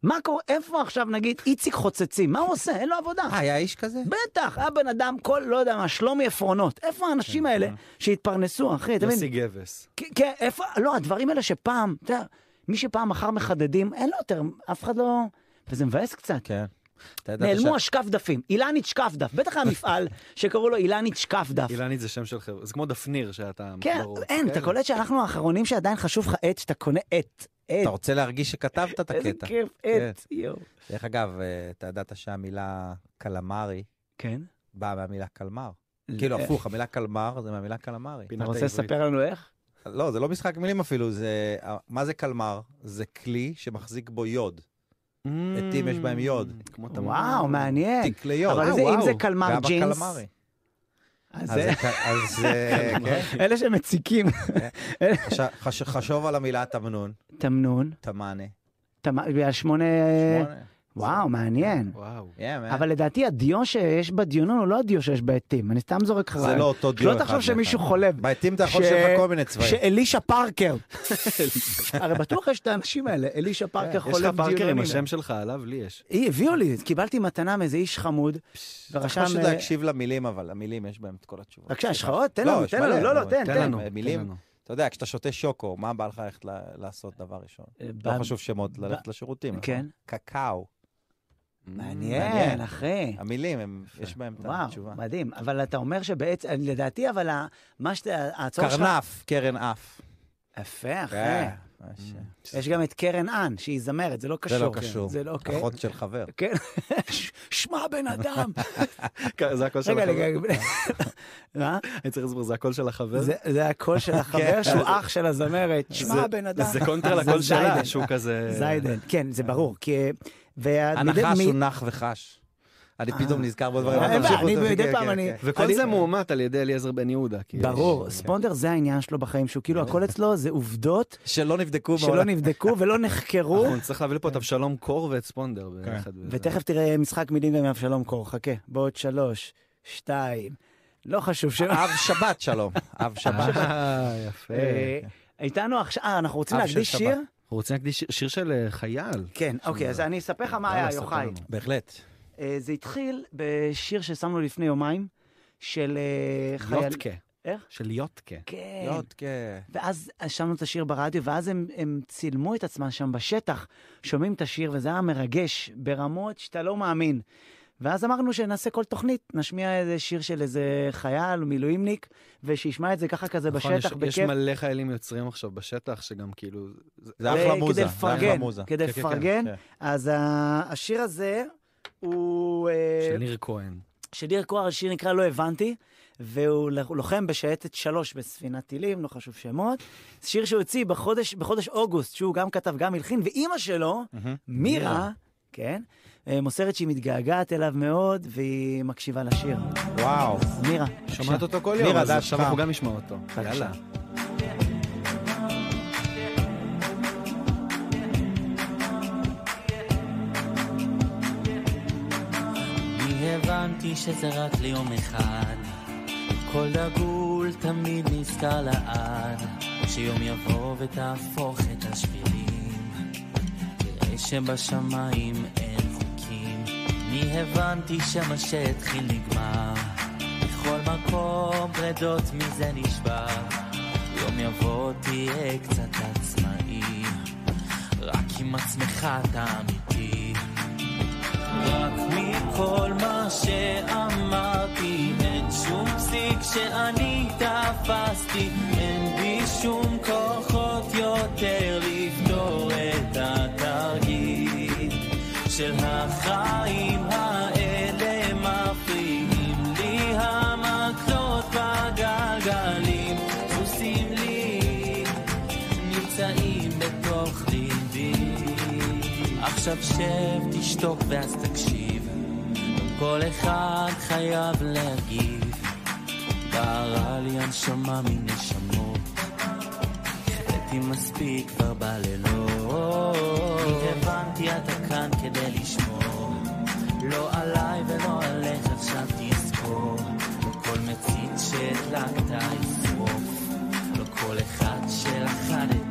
מה קורה, איפה עכשיו נגיד איציק חוצצים, מה הוא עושה? אין לו עבודה. אה, היה איש כזה? בטח, היה בן אדם, כל, לא יודע מה, שלומי עפרונות. איפה האנשים האלה שהתפרנסו, אחי? יוסי גבס. כן, כן, איפה, לא, הדברים האלה שפעם, אתה יודע, מי שפעם מכר מחדדים, אין לו יותר, אף אחד לא... וזה מבאס קצת. כן. נעלמו ש- השקף דפים, אילנית שקף דף, בטח היה מפעל שקראו לו אילנית שקף דף. אילנית זה שם של חבר'ה, זה כמו דפניר שאתה... כן, ברור. אין, אתה כאלה. קולט שאנחנו האחרונים שעדיין חשוב לך עט, שאתה קונה עט. עט. אתה רוצה להרגיש שכתבת את איזה הקטע. כיף, כן. עט, יואו. דרך אגב, אה, אתה ידעת שהמילה קלמרי כן? באה מהמילה קלמר. כאילו, אה, הפוך, המילה קלמר זה מהמילה קלמרי. אתה רוצה. לספר לנו איך? לא, זה לא משחק מילים אפילו, זה... מה זה קלמר? זה כלי שמחזיק בו יוד. עטים יש בהם יוד. תמר. וואו, מעניין. תיק ליוד. אבל אה, אם. זה קלמר ג'ינס. אז זה- אה, כן. אלה שמציקים. חש- חשוב על המילה תמנון, תמנון, תמאנה. תמ- בגלל שמונה... וואו, מעניין. וואו. Yeah, man. אבל לדעתי הדיו שיש בדיונון הוא לא הדיו שיש בעטים, אני סתם זורק לך. זה לא אותו דיו שלא אחד תחשוב שמישהו. חולב. בעטים אתה יכול לך כל מיני צבעים. שאלישע פארקר. הרי בטוח יש את האנשים האלה, אלישע פארקר כן, יש חולב לך פארקר עם. השם שלך עליו? לי יש. היא הביאו לי, קיבלתי מתנה מאיזה איש חמוד, צריך ורשם... פשוט אה, להקשיב למילים, אבל המילים יש בהם את כל התשובות. בבקשה, יש לך עוד? תן לא, לנו, יש תן לנו, לא, לא, תן, תן. לנו. מילים. אתה יודע, כשאתה שותה שוקו, מה בא לך ללכת ל- לעשות דבר ראשון? אה, לא חשוב שמות, ללכת לשירותים. כן. נכון? קקאו. מעניין. אחי. המילים, הם- יש בהם את וואו, התשובה. מדהים. אבל אתה אומר שבעצם, לדעתי, אבל מה שאתה, הצורך שלך... קרנף, קרן אף. יפה, אחי. כן. יש גם את קרן אן, שהיא זמרת, זה לא קשור. זה לא קשור. זה לא, כן. אחות של חבר. כן. שמע, בן אדם. זה הקול של החבר. מה? אני צריך להסביר, זה הקול של החבר? זה- הקול של החבר שהוא אח של הזמרת. שמע, בן אדם. זה קונטר לקול שלה. שהוא כזה... זיידן, כן, זה ברור. כי... הנחש הוא נח וחש. אני אה. פתאום נזכר בדברים. אה, אבל תמשיכו, אני תמשיכו, מדי כן, פעם כן, אני- כן. וכל אני- זה מאומת על ידי אליעזר בן יהודה. ברור, ספונדר זה העניין שלו בחיים, שהוא כאילו הכל אצלו זה עובדות שלא נבדקו שלא מעולם. נבדקו ולא נחקרו. אנחנו נצטרך להביא לפה את אבשלום קור ואת ספונדר. ותכף תראה משחק מילים גם עם אבשלום קור, חכה, בעוד שלוש, שתיים, לא חשוב ש... אב שבת שלום. אב שבת. אה, יפה. איתנו עכשיו, אנחנו רוצים להקדיש. שיר? אנחנו רוצים להקדיש שיר- שיר של אה, חייל. כן, אוקיי, אז אני אספר לך מה יאללה, היה, יוחאי. בהחלט. אה, זה התחיל בשיר ששמנו לפני יומיים, של אה, חייל... יוטקה. איך? של יוטקה. כן. יודקה. ואז שמנו את השיר ברדיו, ואז הם, הם צילמו את עצמם שם בשטח, שומעים את השיר, וזה היה מרגש ברמות שאתה לא מאמין. ואז אמרנו שנעשה כל תוכנית, נשמיע איזה שיר של איזה חייל מילואימניק, ושישמע את זה ככה כזה נכון, בשטח, יש- יש בכיף. מלא חיילים יוצרים עכשיו בשטח, שגם כאילו... זה- זה אחלה מוזה. זה אחלה לפרגן, מוזה. כדי כן, כן, לפרגן. כן. אז ה- השיר הזה הוא... אה, של ניר כהן. של ניר קוהר, השיר נקרא לא הבנתי, והוא לוחם בשייטת שלוש בספינת טילים, לא חשוב שמות. שיר שהוא הוציא בחודש, בחודש אוגוסט, שהוא גם כתב, גם הלחין, ואימא שלו, מירה, כן, אה, מוסרת שהיא מתגעגעת אליו מאוד, והיא מקשיבה לשיר. וואו. מירה, שומעת אותו כל יום, אז עכשיו. אנחנו גם נשמע אותו. יאללה. הבנתי שזה רק ליום אחד כל דגול תמיד נזכר לעד שיום יבוא ותהפוך את השבילים תראה שבשמיים אין אני הבנתי שמה שהתחיל נגמר. בכל מקום פרדות מזה נשבר. יום יבוא תהיה קצת עצמאי. רק עם עצמך אתה אמיתי. רק מכל מה שאמרתי, אין שום פסיק שאני תפסתי, אין בי שום כוחות יותר לפתור את התרגיל של החיים עכשיו שב, תשתוק ואז תקשיב. כל אחד חייב להגיב. בערה לי הנשמה מנשמות. החלטתי מספיק כבר בלילות. הבנתי אתה כאן כדי לשמור. לא עליי ולא עליך עכשיו תזכור. לא כל מצית שהדלקת ישרוף. לא כל אחד שלכדת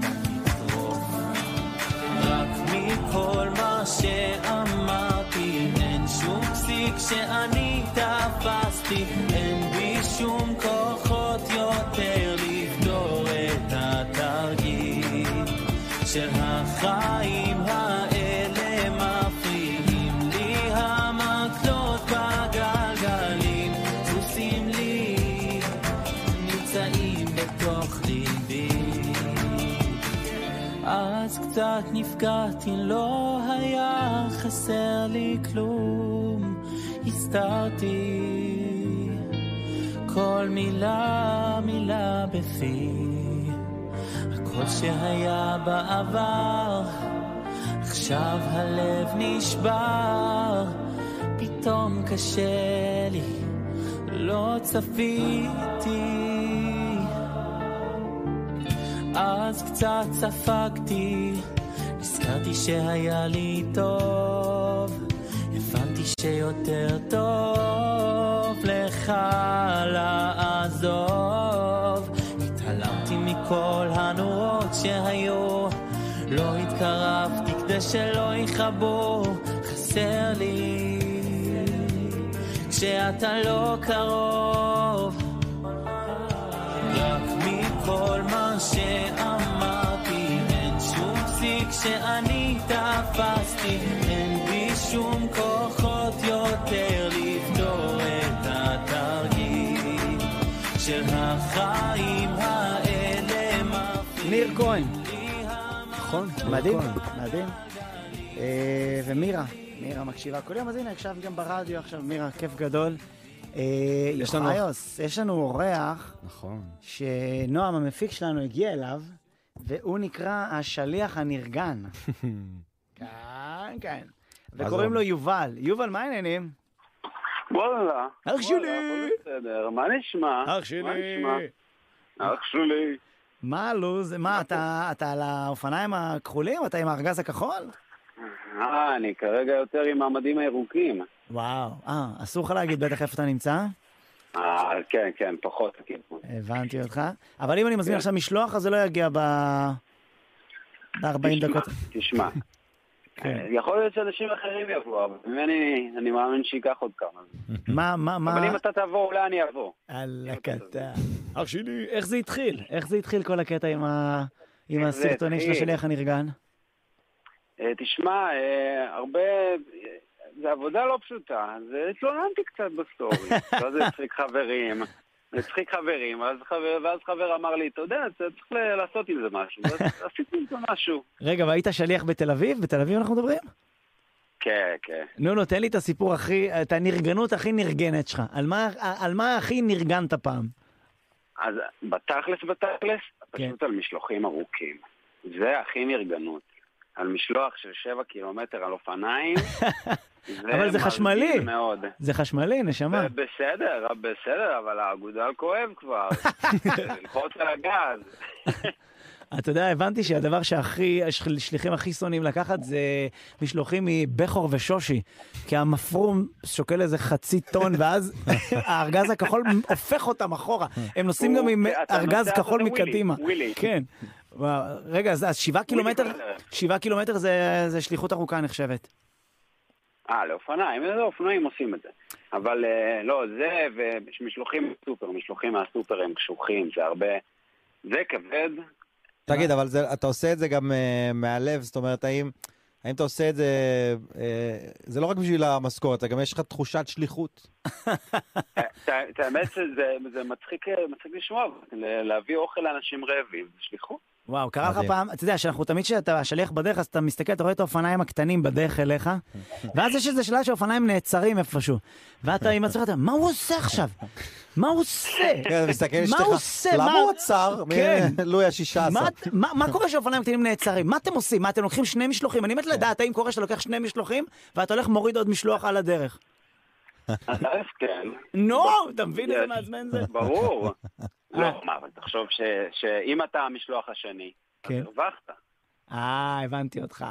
כשאני תפסתי, אין בי שום כוחות יותר לפתור את התרגיל של החיים האלה. אז קצת נפגעתי, לא היה חסר לי כלום, הסתרתי כל מילה, מילה בפי. הכל שהיה בעבר, עכשיו הלב נשבר, פתאום קשה לי, לא צפיתי. אז קצת ספגתי, נזכרתי שהיה לי טוב, שיותר טוב לך לעזוב. התעלמתי מכל הנורות שהיו, לא התקרבתי כדי שלא יכבו, חסר לי כשאתה לא קרוב. רק מכל מה שאמרתי, אין שום פסיק שאני תפסתי, כהן, נכון? מדהים. מדהים. אה, ומירה, מירה מקשיבה כל יום, אז הנה, הקשבת גם ברדיו עכשיו, מירה, כיף גדול. אה, יש לנו- יוחאיוס, יש לנו אורח נכון. שנועם המפיק שלנו הגיע אליו, והוא נקרא השליח הנרגן. כן, כן. וקוראים לו יובל. יובל, מה העניינים? וואלה. אח שלי. בסדר, מה נשמע? אח שלי. אח שלי. מה הלו"ז? מה, אתה אתה על האופניים הכחולים? אתה עם הארגז הכחול? אה, אני כרגע יותר עם המדים הירוקים. וואו. אה, אסור לך להגיד בטח איפה אתה נמצא? אה, כן, כן, פחות הכיוון. הבנתי אותך. אבל אם אני מזמין כן. עכשיו משלוח, אז זה לא יגיע ב... ב-40 תשמע, דקות. תשמע. כן. אה, יכול להיות שאנשים אחרים יבואו, אבל ממני אני מאמין שייקח עוד כמה. מה, מה, מה... אבל אם אתה תבוא, אולי אני אבוא. אללה קטע. אח שלי, איך זה התחיל? איך זה התחיל כל הקטע עם ה- עם איך זה הסרטונים של התחיל? השליח הנרגן? אה, תשמע, אה, הרבה... זה עבודה לא פשוטה, אז אה, התלוננתי קצת בסטורי. ואז זה הצחיק חברים. זה הצחיק חברים, ואז חבר, ואז חבר אמר לי, אתה יודע, צריך לעשות עם זה משהו. עשיתי עם זה משהו. רגע, והיית שליח בתל אביב? בתל אביב אנחנו מדברים? כן, כן. נו, נו, תן לי את הסיפור הכי, את הנרגנות הכי נרגנת שלך. על מה, על מה הכי נרגנת פעם? אז בתכלס, בתכלס, כן. פשוט על משלוחים ארוכים. זה הכי נרגנות. על משלוח של 7 קילומטר על אופניים, אבל זה חשמלי. מאוד. זה חשמלי, נשמה. בסדר, בסדר, אבל האגודל כואב כבר. ללחוץ על הגז. אתה יודע, הבנתי שהדבר שהכי, השליחים הכי שונאים לקחת זה משלוחים מבכור ושושי. כי המפרום שוקל איזה חצי טון, ואז הארגז הכחול הופך אותם אחורה. הם נוסעים גם עם ארגז כחול מקדימה. כן. רגע, אז שבעה קילומטר. שבעה קילומטר זה שליחות ארוכה נחשבת. אה, לאופניים, זה אופנועים עושים את זה. אבל אה, לא, זה ומשלוחים מהסופר, משלוחים מהסופר הם קשוחים, זה הרבה... זה כבד. תגיד, אבל זה, אתה עושה את זה גם uh, מהלב, זאת אומרת, האם, האם אתה עושה את זה, uh, זה לא רק בשביל המשכורת, גם יש לך תחושת שליחות. את האמת שזה זה מצחיק אה, מצחיק לשמוע, להביא אוכל לאנשים רעבים, זה שליחות. וואו, קרה לך. פעם, אתה יודע, שאנחנו תמיד כשאתה שליח בדרך, אז אתה מסתכל, אתה רואה את האופניים הקטנים בדרך אליך, ואז יש איזה שלב שהאופניים נעצרים איפשהו, ואתה עם עצמך, אתה, מה הוא עושה עכשיו? מה הוא עושה? כן, מסתכל מה הוא עושה? למה מה- הוא עצר? כן. לואי השישה עשר. מה קורה כשאופניים קטנים נעצרים? מה אתם עושים? מה, אתם לוקחים שני משלוחים? אני מת לדעת האם קורה שאתה לוקח שני משלוחים, ואתה הולך מוריד עוד משלוח על הדרך. אז כן, נו, אתה מבין איזה. מעצבן זה? ברור. אה. לא, מה, אבל תחשוב שאם אתה המשלוח השני, אז כן. הרווחת. אה, הבנתי אותך.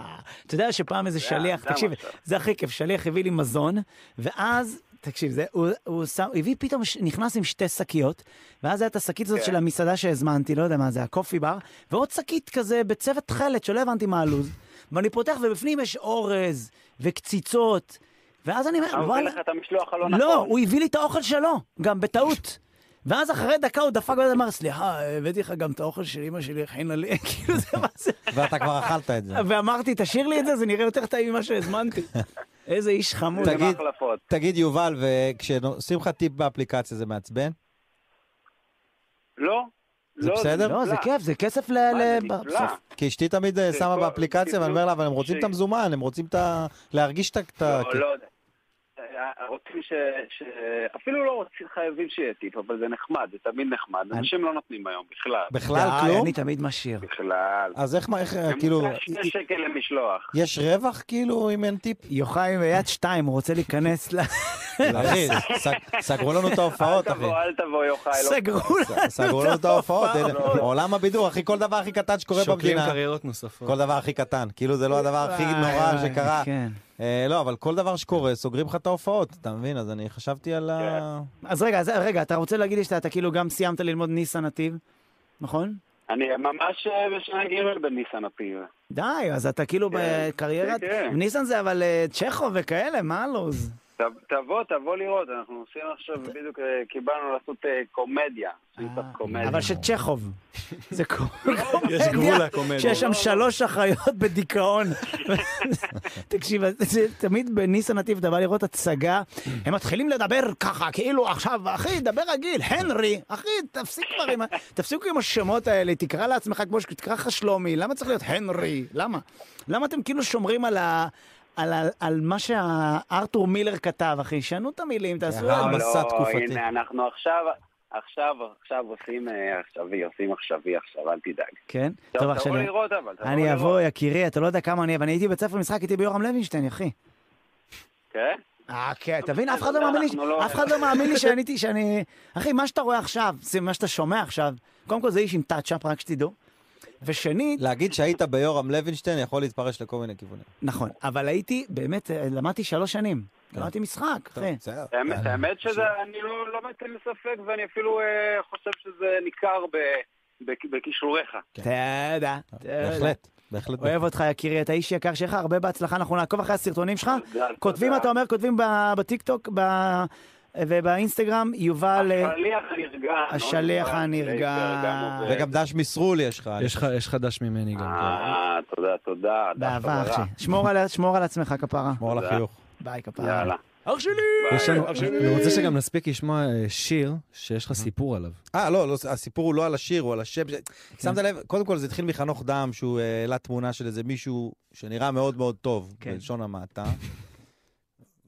אתה יודע שפעם איזה זה- שליח, תקשיב. זה הכי כיף, שליח הביא לי מזון, ואז, תקשיב, זה, הוא, הוא שם, הביא פתאום, נכנס עם שתי שקיות, ואז הייתה את השקית הזאת כן. של המסעדה שהזמנתי, לא יודע מה זה, הקופי בר, ועוד שקית כזה בצבע תכלת, שלא הבנתי מה הלו"ז, ואני פותח, ובפנים יש אורז, וקציצות, ואז אני אומר, וואלה, לך את המשלוח הלא נכון. לא, הוא הביא לי את האוכל שלו, גם בטעות. ואז אחרי דקה הוא דפק ואמר, סליחה, הבאתי לך גם את האוכל של אמא שלי, הכינה לי, כאילו זה מה זה. ואתה כבר אכלת את זה. ואמרתי, תשאיר לי את זה, זה נראה יותר טעים ממה שהזמנתי. איזה איש חמוד. תגיד-. תגיד, יובל, וכשעושים לך טיפ באפליקציה זה מעצבן? לא. זה לא, בסדר? לא, זה. כיף, זה כסף ל... כי אשתי תמיד אה, שמה כל- באפליקציה, ואני אומר לה, אבל הם רוצים ש- את המזומן, הם רוצים את ה... להרגיש את ה... את ה- לא, לא יודע. רוצים ש... ש... אפילו לא רוצים, חייבים שיהיה טיפ, אבל זה נחמד, זה תמיד נחמד. אנשים לא נותנים היום בכלל. בכלל די, כלום? אני תמיד משאיר. בכלל. אז איך, איך, כאילו, שני שקל למשלוח. יש רווח כאילו אם אין טיפ? יוחאי ביד שתיים, הוא רוצה להיכנס ל... אחי, סג- סגרו לנו את ההופעות, אל אחי. תבוא, אל תבוא, יוחאי. לא- סגרו לנו את ההופעות, עולם הבידור, אחי, כל דבר הכי קטן שקורה שוקלים במדינה. קריירות נוספות. כל דבר הכי קטן, כאילו זה לא הדבר הכי נורא שקרה. כן. אה, לא, אבל כל דבר שקורה, סוגרים לך את ההופעות, אתה מבין? אז אני חשבתי על ה... אז רגע, אז רגע, אתה רוצה להגיד לי שאתה אתה כאילו גם סיימת ללמוד ניסן נתיב, נכון? אני ממש אה, בשנה ג' בניסן הפיל. די, אז אתה כאילו כן, בקריירת... כן, כן. ניסן זה אבל אה, צ'כו וכאלה, מה הלו"ז? ת- תבוא, תבוא לראות, אנחנו עושים עכשיו, בדיוק אה, קיבלנו לעשות אה, קומדיה. עושים קצת קומדיה. אבל שצ'כוב. זה קו- יש גבול לקומדיה. שיש שם שלוש אחיות בדיכאון. תקשיב, זה תמיד בניסן נתיב אתה בא לראות הצגה, הם מתחילים לדבר ככה, כאילו עכשיו, אחי, דבר רגיל, הנרי, אחי, תפסיק כבר עם. תפסיקו עם השמות האלה, תקרא לעצמך כמו ש... תקרא לך שלומי, למה צריך להיות הנרי? למה? למה אתם כאילו שומרים על ה... על, ה... על מה שארתור מילר כתב, אחי, שנו את המילים, תעשו... אה, אבל מסע לא, תקופתי. הנה, אנחנו עכשיו, עכשיו, עכשיו עושים אה, עכשווי, עושים עכשווי עכשיו, אל תדאג. כן? טוב, טוב, תבוא עכשיו... לראות אבל, תבוא אני. אבוא, יקירי, אתה לא יודע כמה אני... ואני הייתי בבית ספר משחק, הייתי ביורם לוינשטיין, אחי. כן? אה, כן, אתה מבין? אף אחד לא מאמין לי, לא- אף אחד לא מאמין לי שאני. אחי, מה שאתה רואה עכשיו, מה שאתה שומע עכשיו, קודם כל זה איש עם טאצ'אפ, רק שתדעו. ושנית, להגיד שהיית ביורם לוינשטיין יכול להתפרש לכל מיני כיוונים. נכון, אבל הייתי, באמת, אה, למדתי שלוש שנים. למדתי משחק, אחי. האמת- שזה, אני לא לא מטיל ספק, ואני אפילו אה, חושב שזה ניכר ב- ב- בכישוריך. תודה. בהחלט, בהחלט. אוהב אותך, יקירי, אתה איש יקר, שיהיה לך הרבה בהצלחה, אנחנו נעקוב אחרי הסרטונים שלך. כותבים. אתה אומר, כותבים ב- בטיקטוק ב- ובאינסטגרם, יובל... אה, השליח הנרגן. השליח עוד הנרגן. גם עובד. וגם דש מסרול יש לך. יש לך- חדש ממני גם. כן. אה, תודה, תודה. באהבה. אחי. שמור על- עצמך, כפרה. שמור על. החיוך. ביי, כפרה. יאללה. אח שלי! יש לנו-. אני רוצה שגם נספיק לשמוע אה, שיר שיש לך סיפור עליו. אה, לא, לא, הסיפור הוא לא על השיר, הוא על השם. ש- שמת לב, קודם כל זה התחיל מחנוך דם, שהוא אה, העלה תמונה של איזה מישהו שנראה מאוד מאוד טוב, כן. בלשון המעטה.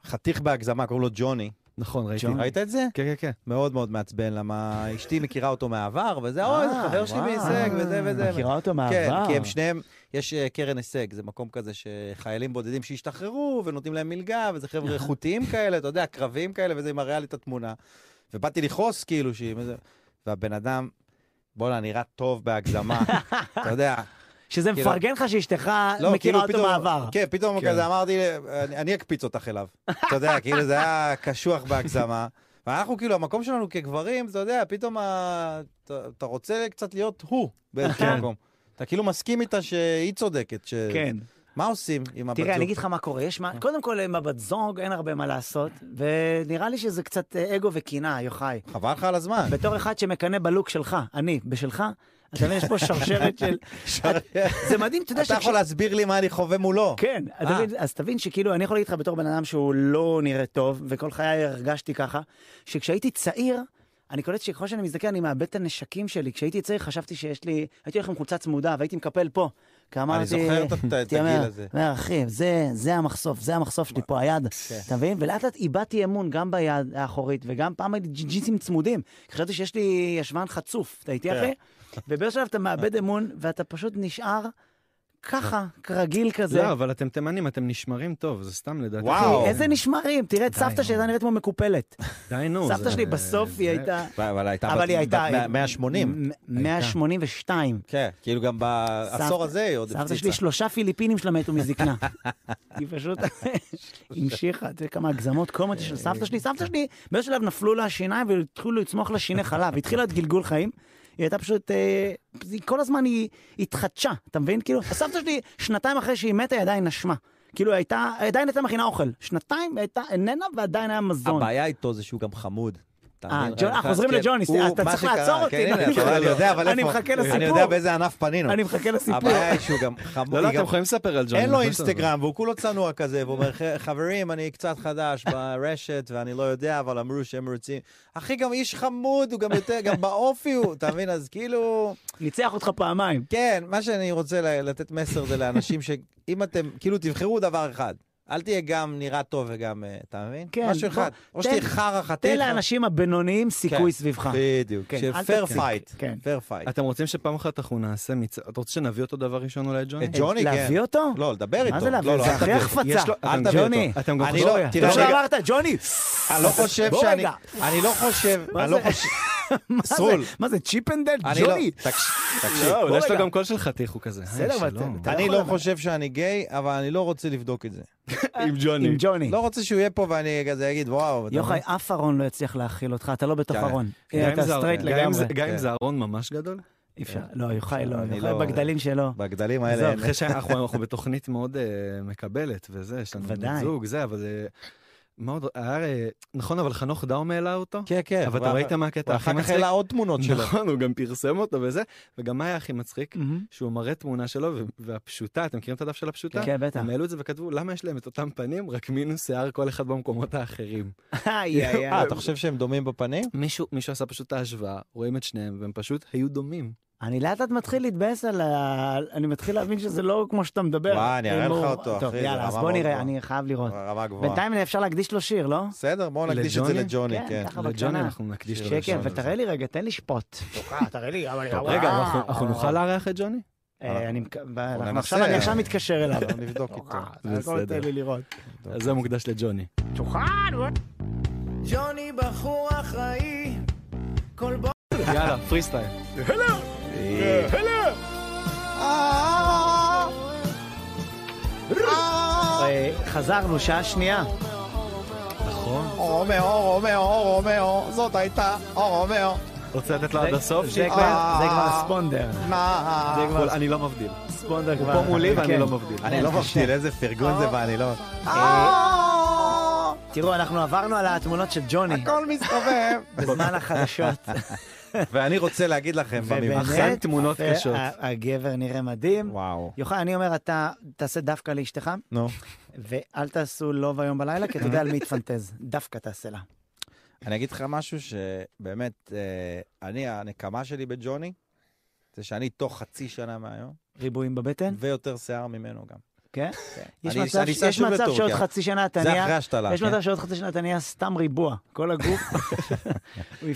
חתיך בהגזמה, קוראים לו ג'וני. נכון, ראיתי. ג'ון. ראית את זה? כן, כן, כן. מאוד מאוד מעצבן, למה אשתי מכירה אותו מהעבר, וזה, אוי, זה חבר שלי אה, בהישג, וזה וזה. מכירה אותו כן, מהעבר. כי הם שניהם, יש אה, קרן הישג, זה מקום כזה שחיילים בודדים שהשתחררו ונותנים להם מלגה, וזה חבר'ה איכותיים כאלה, אתה יודע, קרביים כאלה, וזה מראה לי את התמונה. ובאתי לכעוס כאילו, שהיא... וזה- והבן אדם, בואנה, נראה טוב בהגזמה, אתה יודע. שזה כאילו- מפרגן לך שאשתך לא, מכירה כאילו אותו פתאום, מהעבר. כן, פתאום כן. כזה אמרתי, אני, אקפיץ אותך אליו. אתה יודע, כאילו זה היה קשוח בהגזמה. ואנחנו כאילו, המקום שלנו כגברים, אתה יודע, פתאום. אתה, רוצה קצת להיות הוא באיזשהו כן. מקום. אתה כאילו מסכים איתה שהיא צודקת. כן. מה עושים עם הבת תראה, זוג? אני אגיד לך מה קורה. יש מה... קודם כל, עם הבת זוג אין הרבה מה לעשות, ונראה לי שזה קצת אה, אגו וקנאה, יוחאי. חבל לך על הזמן. בתור אחד שמקנא בלוק שלך, אני, בשלך, אתה מבין, יש פה שרשרת של... זה מדהים, אתה יודע אתה יכול להסביר לי מה אני חווה מולו. כן, אה. אז תבין שכאילו, אני יכול להגיד לך בתור בן אדם שהוא לא נראה טוב, וכל חיי הרגשתי ככה, שכשהייתי צעיר, אני קולט שככל שאני מזדקן, אני מאבד את הנשקים שלי. כשהייתי צעיר חשבתי שיש לי, הייתי הולך עם חולצה צמודה, והייתי מקפל פה. כי אמרתי... זוכר את הגיל הזה. אומר, אחי, זה, זה המחשוף, זה המחשוף שלי פה, היד. כן. אתה מבין? ולאט לאט איבדתי אמון גם ביד האחורית, וגם פעם הייתי ג'- ג'ינסים צמודים. חשבתי שיש לי ישבן חצוף, אתה איתי כן. אחי? ובאיזשהו שלב אתה מאבד אמון, ואתה פשוט נשאר ככה, כרגיל כזה. לא, אבל אתם תימנים, אתם נשמרים טוב, זה סתם לדעתי. וואו. איזה נשמרים, תראה את סבתא. שהייתה נראית כמו מקופלת. די, נו. סבתא שלי בסוף היא הייתה... אבל הייתה אבל היא הייתה... בת 180. מ- 182. כן, כאילו גם בעשור הזה היא עוד סבתא. שלי, שלושה פיליפינים שלה מתו מזקנה. היא פשוט המשיכה, יודע כמה הגזמות קומיות של סבתא שלי. סבתא שלי, באיזשהו שלב נפלו לה השיניים והתחילו לצמוח לה שיני חלב. התחילה את גלגול חיים. היא הייתה פשוט, אה, היא- כל הזמן היא התחדשה, אתה מבין? כאילו, הסבתא שלי, שנתיים אחרי שהיא מתה, היא עדיין נשמה. כאילו היא הייתה, עדיין הייתה מכינה אוכל. שנתיים הייתה איננה ועדיין היה מזון. הבעיה איתו זה שהוא גם חמוד. אתה אה? אה, חוזרים כן, לג'וני, אתה צריך לעצור אותי, כן, אני מחכה- לסיפור. אני יודע באיזה ענף פנינו. אני מחכה לסיפור. הבעיה היא שהוא גם חמוד. לא, לא, אתם יכולים לספר על ג'וני. אין לו אינסטגרם, והוא כולו צנוע כזה, והוא אומר, "ח- חברים, אני קצת חדש ברשת, ואני לא יודע, אבל אמרו שהם רוצים... אחי, גם איש חמוד, הוא גם יותר, גם באופי הוא, אתה מבין? אז כאילו... ניצח אותך פעמיים. כן, מה שאני רוצה ל- לתת מסר זה לאנשים שאם אתם, כאילו, תבחרו דבר אחד. אל תהיה גם נראה טוב וגם, אה, אתה מבין? כן, משהו בוא, אחד. או שתהיה חרא חתיך. תן לאנשים הבינוניים סיכוי כן. סביבך. בדיוק. Fair. Fight. כן. Fair fight. אתם רוצים שפעם אחת אנחנו נעשה מצעד? אתה רוצה שנביא אותו דבר ראשון אולי, ג'וני? את ג'וני, כן. להביא אותו? לא, לדבר איתו. מה זה להביא? לא, לא, זה הכי. החפצה. אל תביא ג'וני, אותו. אתם גם אני חושבים- לא, אתה תראה, אמרת, ג'וני, אני לא חושב בוא שאני... רגע. אני לא חושב... מה אני לא זה? חושב... מה זה? צ'יפנדל? אני לא... ג'וני? תקש- תקשיב. לא, יש לו רגע. גם קול של חתיך, הוא כזה. בסדר, אבל אני לא. חושב שאני גיי, אבל אני לא רוצה לבדוק את זה. עם ג'וני. עם ג'וני. לא רוצה שהוא יהיה פה ואני כזה אגיד, וואו. יוחאי? אף ארון לא יצליח להכיל אותך, אתה לא בתוך כן. ארון. אתה סטרייט לגמרי. גם אם כן. זה ארון ממש גדול. אי אפשר. לא, יוחאי לא, יוחאי לא- בגדלים שלו. בגדלים האלה. אחרי שאנחנו אנחנו בתוכנית מאוד אה, מקבלת וזה, יש לנו זוג, זה, אבל זה... מה עוד? היה... אה, נכון, אבל חנוך דאום העלה אותו? כן, כן. אבל אתה ראית מה הקטע הכי ואחר כך מצחיק? העלה עוד תמונות שלו. נכון, הוא גם פרסם אותו וזה, וגם מה היה הכי מצחיק? שהוא מראה תמונה שלו, והפשוטה, אתם מכירים את הדף של הפשוטה? כן, בטח. הם העלו את זה וכתבו, למה יש להם את אותם פנים, רק מינוס שיער כל אחד במקומות האחרים. אה. אתה חושב שהם דומים בפנים? מישהו מישהו עשה פשוט את ההשוואה, רואים את שניהם, והם פשוט היו דומים. אני לאט לאט מתחיל להתבאס על ה... אני מתחיל להבין שזה לא כמו שאתה מדבר. וואי, אני אראה לך אותו, טוב, אחי, זה יאללה, אז בוא נראה. אני חייב לראות. רמה גבוהה. בינתיים אפשר להקדיש לו שיר, לא? בסדר, בואו נקדיש את זה לג'וני? כן, כן. לג'וני. אנחנו נקדיש לו שקר, לשון הזה. ותראה לי רגע, תן לי שפוט. תראה לי, אבל... טוב, רגע, אנחנו- אנחנו נוכל לארח את ג'וני? אה, אני. עכשיו- אני עכשיו מתקשר אליו. נבדוק איתו. בסדר. תן לי לראות. אז זה מוקדש לג'וני. ג'וני בחור אחראי, כל בו... יאללה, פרי סטייל. אה, חזרנו, שעה שנייה. נכון. רומאו, רומאו, רומאו, זאת הייתה רומאו. רוצה לתת לו עד הסוף? זה כבר ספונדר. אני לא מבדיל. ספונדר כבר. פה מולי ואני כן. לא מבדיל. אני לא מבדיל, איזה פרגון זה ואני לא... תראו, אנחנו עברנו על התמונות של ג'וני הכל מסתובב. בזמן החדשות. ואני רוצה להגיד לכם. אכן תמונות קשות. הגבר נראה מדהים. וואו. יוחאי, אני אומר, אתה תעשה דווקא לאשתך, נו. ואל תעשו לוב היום בלילה, כי אתה יודע על מי תפנטז. דווקא תעשה לה. אני אגיד לך משהו שבאמת, אה, אני, הנקמה שלי בג'וני, זה שאני תוך חצי שנה מהיום, ריבועים בבטן, ויותר שיער ממנו גם. כן? כן. יש מצב יש שעוד. חצי שנה אתה זה אחרי נהיה... השתלה. יש? מצב שעוד חצי שנה אתה נהיה סתם ריבוע, כל הגוף. הוא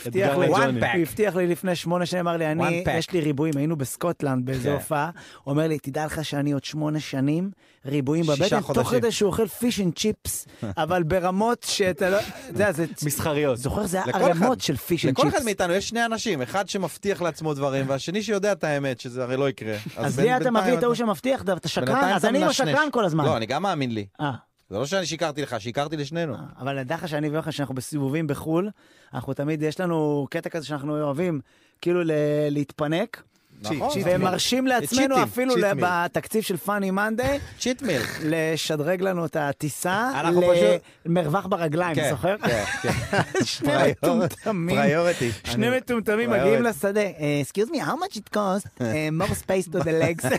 הבטיח לי, לפני שמונה שנים, אמר לי, אני. יש לי ריבועים, היינו בסקוטלנד באיזו כן. הופעה, הוא אומר לי, תדע לך שאני עוד שמונה שנים, ריבועים בבטן, תוך. כדי שהוא אוכל fish and chips, אבל ברמות שאתה לא... אתה יודע, זה... מסחריות. זוכר, זה היה ערימות אחד. של fish and לכל אחד chips. מאיתנו יש שני אנשים, אחד שמבטיח לעצמו דברים, והשני שיודע את האמת, שזה הרי לא יקרה. אז לי אתה מביא את ההוא שמבטיח, אתה שקרן, אז אני לא. שקרן כל הזמן. לא, אני גם מאמין לי. אה. זה לא שאני שיקרתי לך, שיקרתי לשנינו. אבל נדע לך שאני ויוחנן, שאנחנו בסיבובים בחו"ל, אנחנו תמיד, יש לנו קטע כזה שאנחנו אוהבים, כאילו להתפנק, נכון. ומרשים לעצמנו צ'יטים, אפילו. בתקציב של פאני מנדיי, צ'יט מיל. לשדרג לנו את הטיסה למרווח ברגליים, כן, זוכר? כן, כן. שני מטומטמים, פריוריטי. שני מטומטמים. מגיעים לשדה, "אה, excuse me, how much it cost? אה, more space to the legs.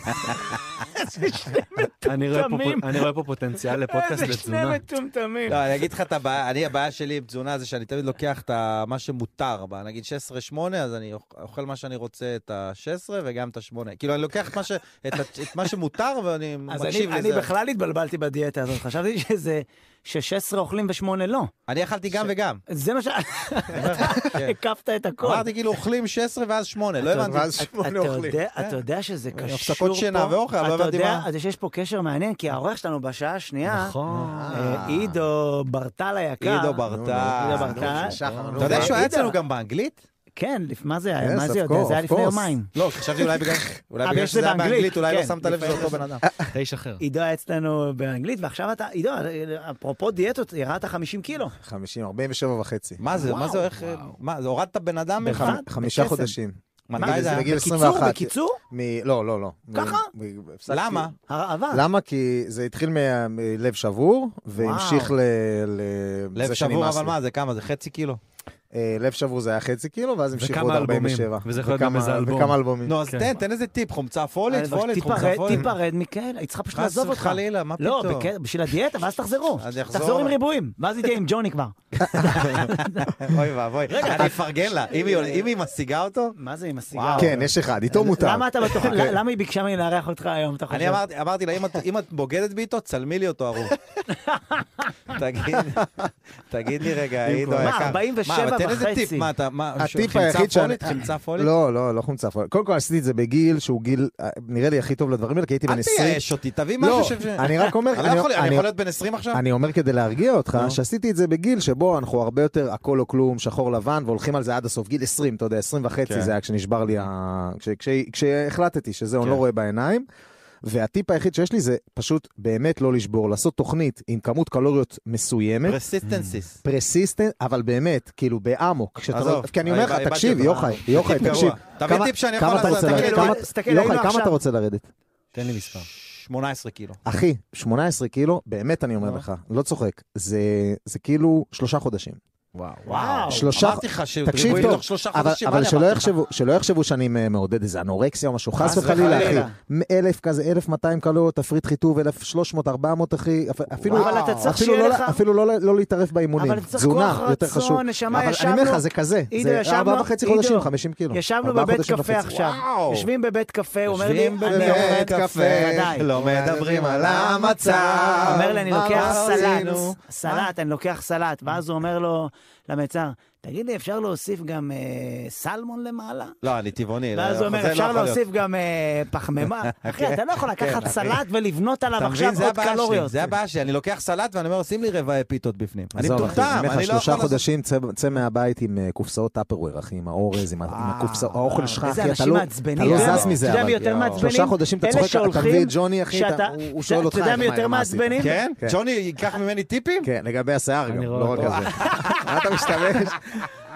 אני רואה פה- מטומטמים. אני רואה פה פוטנציאל לפודקאסט איזה שני לתזונה. מטומטמים. לא, אני אגיד לך את הבעיה, אני, הבעיה שלי עם תזונה זה שאני תמיד לוקח את מה שמותר, נגיד 16-8, אז אני אוכ- אוכל מה שאני רוצה, את ה-16 וגם את ה-8. כאילו, אני לוקח את מה ש- את ה- את מה שמותר ואני אז אני, מקשיב אני לזה. בכלל התבלבלתי בדיאטה הזאת, חשבתי שזה ש-16 אוכלים ו-8 לא. אני אכלתי גם וגם. זה מה ש... כן. הקפת את הכל. אמרתי כאילו אוכלים 16 ואז 8, לא אתה- הבנתי. ואז אתה- שמונה אתה אוכלים. יודע- כן. אתה יודע שזה קשור פה... הפסקות שינה ואוכל, לא אתה הבנתי יודע מה. אז שיש פה קשר מעניין, כי העורך שלנו בשעה השנייה, נכון. אה, עידו ברטל היקר, עידו עידו ברטל. ברטל, שחר, נו. אתה יודע שהוא היה עידו. אצלנו גם באנגלית? כן, מה זה היה? מה זה יודע? זה היה לפני. יומיים. לא, חשבתי אולי בגלל אולי אה, שזה היה באנגלית. אולי לא כן, שמת לב שזה אותו בן אדם. תשע אחר. עידו היה אצלנו באנגלית, ועכשיו אתה, עידו, אפרופו דיאטות, ירדת 50 קילו. 50, 47 וחצי. מה זה, מה זה, איך, מה, זה הורדת בן אדם? בבת? חמישה. חודשים. מתי זה היה? בגיל בקיצור, 21. בקיצור? מ- לא, לא, לא. ככה? למה? הרעבה. למה? כי זה התחיל מלב שבור, והמשיך ל... לב שבור, אבל. מה, זה כמה? זה חצי קילו? אה, לב שבור זה היה חצי קילו, ואז המשיכו עוד אלבומים. 47. וזה יכול להיות גם איזה אלבום. וכמה אלבומים. נו, אז כן. תן, תן איזה טיפ, חומצה פולית, אבל פולית, חומצה פולית. תיפרד מכאלה, היא צריכה פשוט חס לעזוב אותך. וחלילה, מה לא, פתאום? בק- בשביל הדיאטה, ואז תחזרו. תחזור עם ריבועים, ואז היא תהיה עם ג'וני כבר. אוי ואבוי. אני אפרגן לה, אם היא- אם היא משיגה אותו... מה זה הסיגר? וואו. כן, יש אחד, איתו מותר. למה אתה בטוח, למה היא ביקשה ממני לארח אותך היום, אתה חושב? אני אמרתי, אמרתי לה, אם את- בוגדת בי איתו, צלמי לי אותו ערוב. תגיד, תגיד לי רגע, עידו היקר. 47 מה, אבל תן איזה. טיפ, מה אתה, מה, הטיפ היחיד שאני... חמצה פולית? לא, לא, לא חומצה פולית. קודם כל עשיתי את זה בגיל שהוא גיל, אה, נראה לי הכי טוב לדברים האלה, כי הייתי בן אל 20. תייאש אותי, תביא לא, משהו ש... אני רק אומר, אני לא יכול- אני יכול להיות בן 20 עכשיו? אני אומר כדי להרגיע אותך. שעשיתי את זה בגיל שבו אנחנו הרבה יותר הכל או כלום, שחור לבן, והולכים על זה עד הסוף. גיל 20, אתה יודע, 20 וחצי כן. זה היה כשנשבר לי, ה- כש- כש- כשהחלטתי שזהו, אני כן. לא רואה בעיניים. והטיפ היחיד שיש לי זה פשוט באמת לא לשבור, לעשות תוכנית עם כמות קלוריות מסוימת, persistence. Persistent, אבל באמת, כאילו באמוק. עזוב, כי אני אומר לך, תקשיב. יוחאי, יוחאי, תקשיב. תביא טיפ שאני יכול לעשות. יוחאי, כמה אתה רוצה לרדת? תן לי מספר. 18 קילו. אחי, 18 קילו, באמת אני אומר. לך, לא צוחק, זה כאילו שלושה חודשים. וואו. וואו. שלושה... אמרתי לך תקשיב שריבוי טוב, תוך שלושה אבל, חודשים. אבל מה שלא? יחשבו, שלא יחשבו שאני מ- מעודד איזה אנורקסיה או משהו, חס וחלילה, אחי. אלף כזה, 1,200 קלוריות, תפריט חיטוב, 1,300, 400, אחי. אפ- אפילו, אבל אתה צריך שיהיה לא, לך... אפילו לא, לא להתערף באימונים. אבל אתה צריך תזונה, כוח יותר רצון, חשוב. נשמה, אבל ישבנו- אני אומר לך, זה כזה. זה ישבנו- ארבעה וחצי חודשים, 50 קילו. ישבנו בבית קפה וחצי. עכשיו. יושבים בבית קפה, הוא אומר לי, יושבים אני בבית. קפה. לא מדברים על המצב. אומר לי, אני לוקח? סלט, סלט, אני לוקח סלט. ואז הוא אומר לו, למצר, תגיד לי, אפשר להוסיף גם אה, סלמון למעלה? לא, אני טבעוני. ואז לא, הוא אומר, זה לא אפשר להיות. להוסיף גם אה, פחמימה? אחי, אתה לא יכול לקחת כן, סלט ולבנות עליו אתה עכשיו מבין, זה עוד הבעיה שלי, קלוריות. זה הבעיה שלי, אני לוקח סלט ואני אומר, שים לי רבעי פיתות בפנים. אני מטומטם, אני אומר לא שלושה יכול לעשות... חודשים, צא- מהבית עם אה, קופסאות טאפרוויר, אחי, עם האורז, עם האוכל שלך, אחי, אתה לא. אתה לא אתה זז מזה, יודע מי אבל. שלושה חודשים אתה צוחק, אתה מביא את ג'וני, אחי, אתה- הוא שואל אותך, אתה יודע איך, מי מה- יותר? מעצבנים? כן? כן. ג'וני ייקח ממני טיפים? כן, לגבי השיער גם, לא רק. על זה. מה אתה משתמש?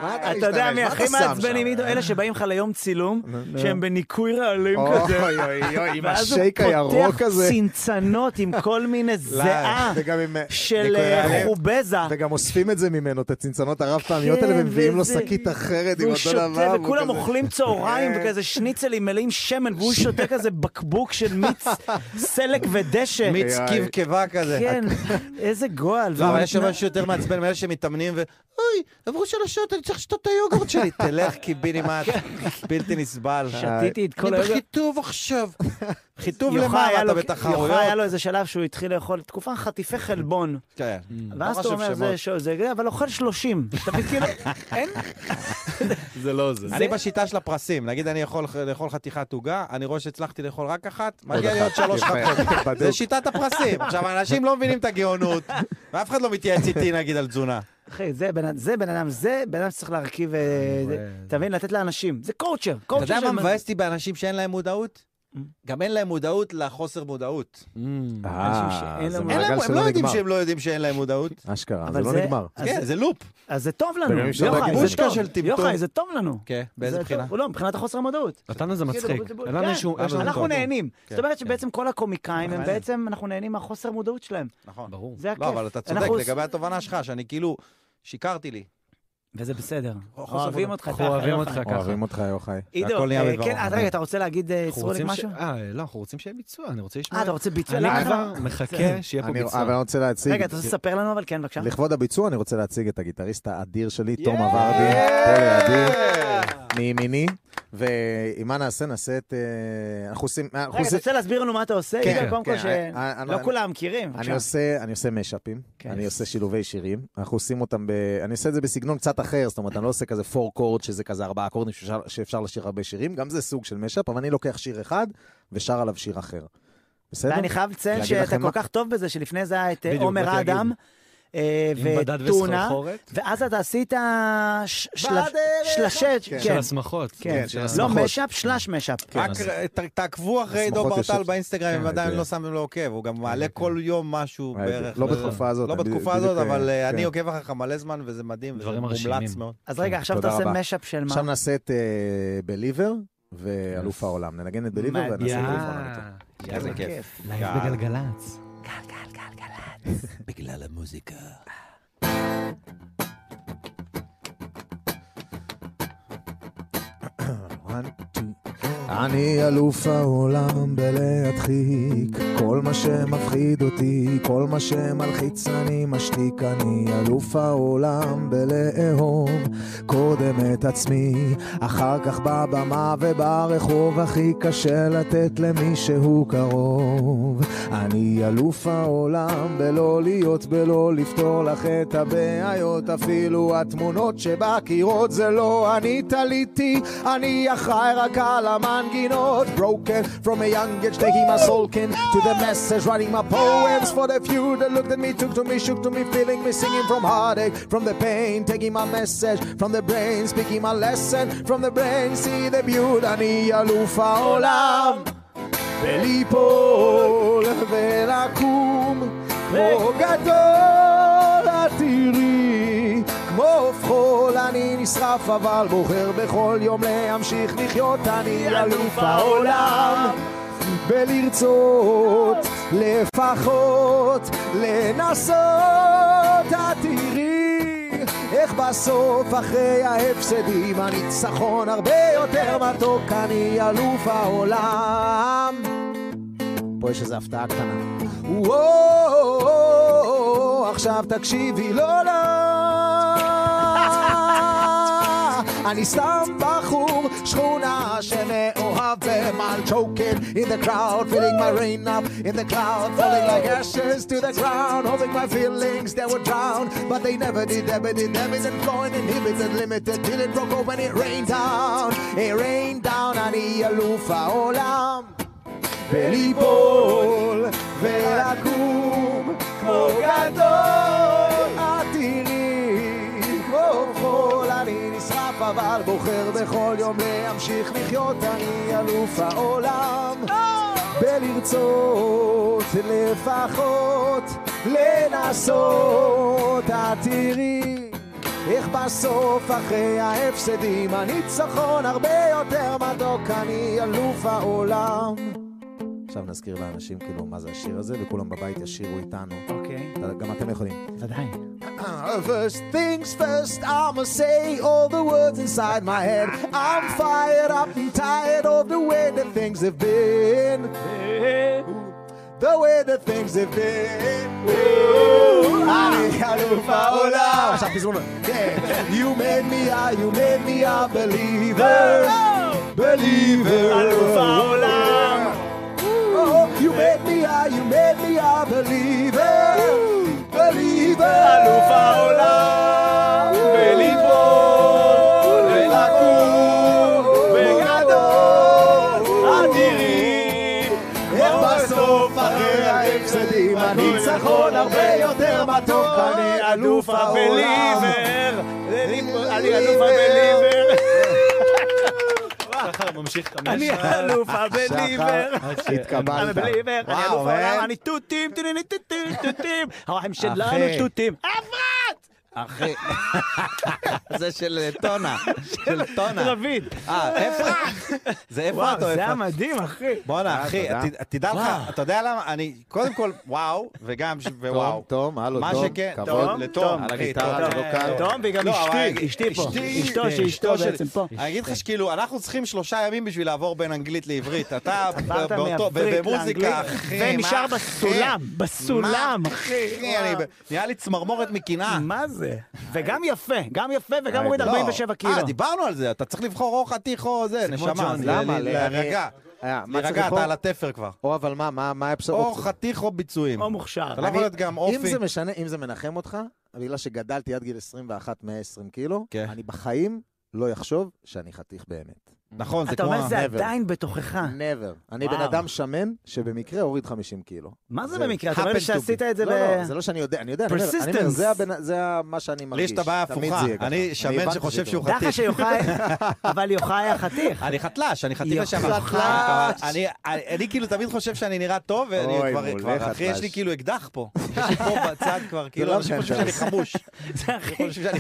אתה יודע? מי הכי מעצבנים? עידו? אלה שבאים לך ליום צילום. שהם בניקוי רעלים אוי כזה. אוי אוי, עם ואז הוא השייק הירוק פותח הזה. צנצנות עם כל מיני זיעה עם... של אה, רעלים. חובזה. וגם אוספים את זה ממנו, את הצנצנות הרב פעמיות כן, האלה, ומביאים לו שקית אחרת עם אותו דבר. וכולם אוכלים צהריים כן. וכזה שניצלים מלאים שמן, והוא שותה כזה בקבוק של מיץ סלק ודשא. מיץ קיבה כזה. כן, איזה גועל. לא, אבל יש משהו יותר מעצבן מאלה שמתאמנים ו... אוי, עברו שלוש שעות, אני צריך לשתות את היוגורט שלי. תלך קיבינימט, בלתי נסבל. שתיתי את כל אני היוגורט. בחיטוב עכשיו. חיטוב? היה אתה לו- בתחרויות? יוחאי היה לו איזה שלב שהוא התחיל לאכול תקופה חטיפי חלבון. כן. ואז לא אתה אומר, זה זה אבל אוכל 30. אתה מבין, כאילו, אין... זה לא זה. אני בשיטה של הפרסים, נגיד אני יכול לאכול חתיכת עוגה, אני רואה שהצלחתי לאכול רק אחת, מגיע לי עוד שלוש. בדיוק. זה שיטת הפרסים. עכשיו, אנשים לא מבינים את הגאונות, ואף אחד לא מתייעץ איתי נגיד על תזונה. אחי, זה בן זה בן אדם, זה בן אדם שצריך להרכיב, אה, אתה מבין? לתת לאנשים. זה קואוצ'ר. אתה קואוצ'ר יודע מה מבאס אותי באנשים שאין להם מודעות? גם אין להם מודעות לחוסר מודעות. אה, אנשים שאין להם- מעגל הם לא יודעים. שהם לא יודעים שאין להם מודעות. אשכרה, זה אבל לא נגמר. כן, זה- לופ. אז זה טוב לנו. יוחאי, זה טוב. של טמטום. יוחאי, זה טוב לנו. כן, באיזה זה בחינה? לא, מבחינת החוסר המודעות. אותנו זה מצחיק. כאילו, כן, אנחנו. נהנים. כן, זאת אומרת. שבעצם כל הקומיקאים הם מעניין. בעצם, אנחנו נהנים מהחוסר מודעות שלהם. נכון. ברור. זה הכיף. לא, אבל אתה צודק לגבי התובנה שלך, שאני כאילו, שיקרתי לי. וזה בסדר. אוהבים. אותך ככה. אוהבים. אותך ככה. אוהבים אותך, יוחאי. עידו, אה. כן, אז רגע, אתה רוצה להגיד אה, צרוליק רוצים ש- משהו? אה, לא, אנחנו רוצים שיהיה ביצוע, אני רוצה לשמוע. אה, אתה רוצה ביצוע? אני? כבר מחכה שיהיה פה אני ביצוע. אבל אני רוצה להציג, רגע, אתה רוצה לספר לנו אבל? כן, בבקשה. לכבוד הביצוע אני רוצה להציג את הגיטריסט האדיר שלי, תום אברדי, פה לידי, מימיני, ועם מה נעשה? נעשה את... אה, אנחנו עושים... אנחנו רגע, אתה רוצה להסביר לנו מה אתה עושה? כן, עידו, קודם כן, כל, שלא אני- כולם מכירים. אני. עושה, משאפים, כן. אני עושה שילובי שירים, אנחנו עושים אותם ב... אני עושה את זה בסגנון קצת אחר, זאת אומרת, אני לא עושה כזה פור קורד, שזה כזה ארבעה אקורדים שאפשר, לשיר הרבה שירים, גם זה סוג של משאפ, אבל אני לוקח שיר אחד ושר עליו שיר אחר. בסדר? ואני חייב לציין שאתה כל? כך טוב בזה, שלפני זה היה את אה, עומר. אדם, אה, וטונה, וסחרחורת? ואז אתה עשית. שלשת, כן. של כן, השמחות. כן, כן, של לא. משאפ, שלש משאפ. רק תעקבו אחרי עידו ברטל באינסטגרם, אם כן, עדיין כן. לא שמתם לו עוקב, הוא גם מעלה כל יום משהו ראיתי. בערך. לא בתקופה הזאת, לא בתקופה הזאת, אבל אה, אה, אני כן. עוקב אחריך מלא זמן, וזה מדהים, וזה דברים מומלץ מרשימים. מאוד. אז רגע, עכשיו אתה עושה. משאפ של מה? עכשיו נעשה את Believer ואלוף העולם. ננגן את Believer ונעשה את. איתו. איזה כיף. לייב גל. בגלגלצ. בגלל המוזיקה. One, two. אני אלוף העולם בלהדחיק. כל מה שמפחיד אותי, כל מה שמלחיץ אני משתיק. אני אלוף העולם בלאהוב קודם את עצמי, אחר כך בבמה וברחוב. הכי קשה לתת למישהו קרוב. אני אלוף העולם בלא להיות, בלא לפתור לך את הבעיות. אפילו התמונות שבקירות זה לא אני תליתי, אני אחראי רק על המנגינות broken from a young age taking my soul kin to the message writing my poems for the few that looked at me took to me shook to me feeling me singing from heartache from the pain taking my message from the brain speaking my lesson from the brain see the beauty אני אלוף העולם וליפול ולקום כמו גדול עתירי פחול אני נשרף אבל בוחר בכל יום להמשיך לחיות אני אלוף העולם ולרצות לפחות לנסות את תראי איך בסוף אחרי ההפסדים הניצחון הרבה יותר מתוק אני אלוף העולם פה יש איזו הפתעה קטנה. וואו, עכשיו תקשיבי, לא, לא. אני סתם בחור שכונה שמאוהב במעל choking in the crowd, feeling my rain up in the cloud, falling like ashes to the ground, hoping my feelings they would drown, but they never did, never did, never did, flowing inhibited, limited, till it broke open, it rained down, it rained down, אני אלוף העולם. וליפול ולקום כמו גדול אבל בוחר בכל יום להמשיך לחיות אני אלוף העולם. בלרצות לפחות לנסות. את תראי איך בסוף אחרי ההפסדים הניצחון הרבה יותר מתוק. אני אלוף העולם עכשיו נזכיר לאנשים כאילו מה זה השיר הזה, וכולם בבית ישירו איתנו. אוקיי, גם אתם יכולים. ודאי. First things first, I'ma say all the words inside my head. I'm fired up and tired of the way that things have been. The way that things have been. אני אלוף העולם. עכשיו. כן. You made me a, you made me a believer. believer. אלוף העולם. Oh, made me a, you made me a believer. believer. אלוף העולם. בליפול ולקום בגדול אדירי. איך בסוף אחרי ההפסדים הניצחון הרבה יותר מתוק אני אלוף הבליבר. אני אלוף הבליבר. ככה ממשיך את אני אלוף הבליבר. התקבלת. אני אלוף העולם. אני תותים, טוטים, טוטים. החיים שלנו. תותים. אחי, זה של אה, טונה, של טונה. רביד. אה, אפרת. זה אפרת וואו, או זה היה אפרת? מדהים, אחי. בואנה, אחי, תודה. ת- תדע לך, אתה יודע למה? אני, קודם כל, וואו, וגם, ווואו. תום, הלו, מה תום, שכן, כבוד. תום, לתום, תום, אחי, על הגיטרה. זה לא קל. תום וגם לא, אבל אשתי, אשתי פה. אשתי, אשתו שאשתו. בעצם פה. אני אגיד לך שכאילו, אנחנו צריכים שלושה ימים בשביל לעבור בין אנגלית לעברית. אתה באותו, מעברית במוזיקה, לאנגלית, אחי, מה ונשאר אחי? בסולם, בסולם, מה, אחי. אחי, נהיה לי צמרמורת מקנאה. מה זה? וגם יפה, גם יפה וגם מוריד לא. 47 קילו. אה, דיברנו על זה, אתה צריך לבחור או חתיך או זה, נשמה. למה? להירגע. אה, להירגע? אתה על התפר כבר. או אבל מה, מה, האפשרות? או חתיך או ביצועים. או מוכשר. אתה לא יכול להיות גם אם אופי. זה משנה, אם זה מנחם אותך, בגלל שגדלתי עד גיל 21 120 קילו, כן. אני בחיים לא יחשוב שאני חתיך באמת. נכון, זה אתה כמו... אומר, זה never. עדיין בתוכך. never. אני. בן אדם שמן שבמקרה הוריד 50 קילו. מה זה. במקרה? אתה אומר לי שעשית. את זה ב... לא, לא, זה לא שאני יודע, אני יודע, אני אומר, אני Persistence. זה מה שאני לי מרגיש. יש את הבעיה ככה. אני שמן שחושב שהוא טוב. דע לך שיוחאי, אבל יוחאי היה חתיך. אני חתל"ש, אני חתיך לשעבר. חתל"ש. אני- אני אני כאילו תמיד חושב שאני נראה טוב, ואני כבר, אחי, חתל"ש. יש לי כאילו אקדח פה. יש לי פה בצד כבר, כאילו, לא אנשים חושבים משנה. שאני חמוש. זה הכי... חושב שאתה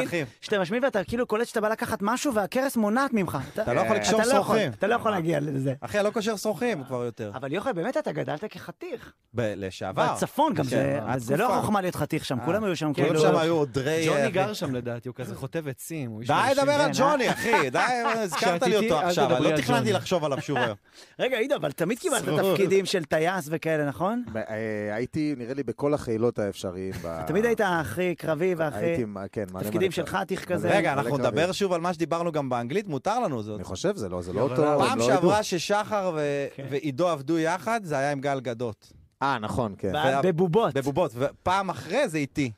אקדחים. שאתה משמיד ואתה כאילו קולט שאתה בא לקחת משהו והכרס מונעת ממך. אתה לא יכול אתה לקשור לא שרוכים. אתה לא יכול להגיע לזה. אחי, אני לא קושר שרוכים כבר יותר. אבל יוחאי, באמת אתה גדלת כחתיך. לשעבר. בצפון גם כן, זה, לא. חוכמה להיות חתיך שם, כולם היו שם כולם כאילו... שם היו עודרי... ג'וני אה, גר שם לדעתי, הוא כזה חוטב עצים. די. לדבר על כן, ג'וני, אחי, די, הזכרת לי אותו עכשיו, לא על תכננתי. לחשוב עליו שוב היום. רגע, עידו, אבל תמיד קיבלת. תפקידים של טייס וכאלה, נכון? אה, הייתי, נראה לי, בכל החילות האפשריים. תמיד היית הכי קרבי והכי... הייתי, מה- כן, מלא תפקידים מלא של קרב. חתיך כזה. רגע, אנחנו. נדבר שוב על מה שדיברנו גם באנגלית, מותר לנו זאת. אני חושב, זה לא, זה לא אותו, פעם לא. שעברה ששחר כן. ועידו עבדו יחד, זה היה עם גל גדות. אה, נכון, כן. בבובות. בבובות, ופעם אחרי זה איתי.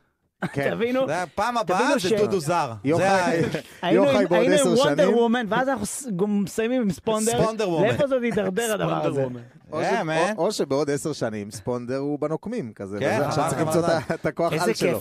כן. תבינו, פעם הבאה זה דודו זר. יוחאי- זה ה- היינו יוחאי עם- בעוד היינו עם עשר וונדר שנים. וומן, ואז אנחנו מסיימים עם ספונדר. ספונדר וומן. לאיפה זה יידרדר הדבר הזה? וומן. או Yeah, ש- man. או- או שבעוד עשר שנים ספונדר הוא בנוקמים כזה. כן, וזה, עכשיו צריך למצוא. את הכוח על שלו.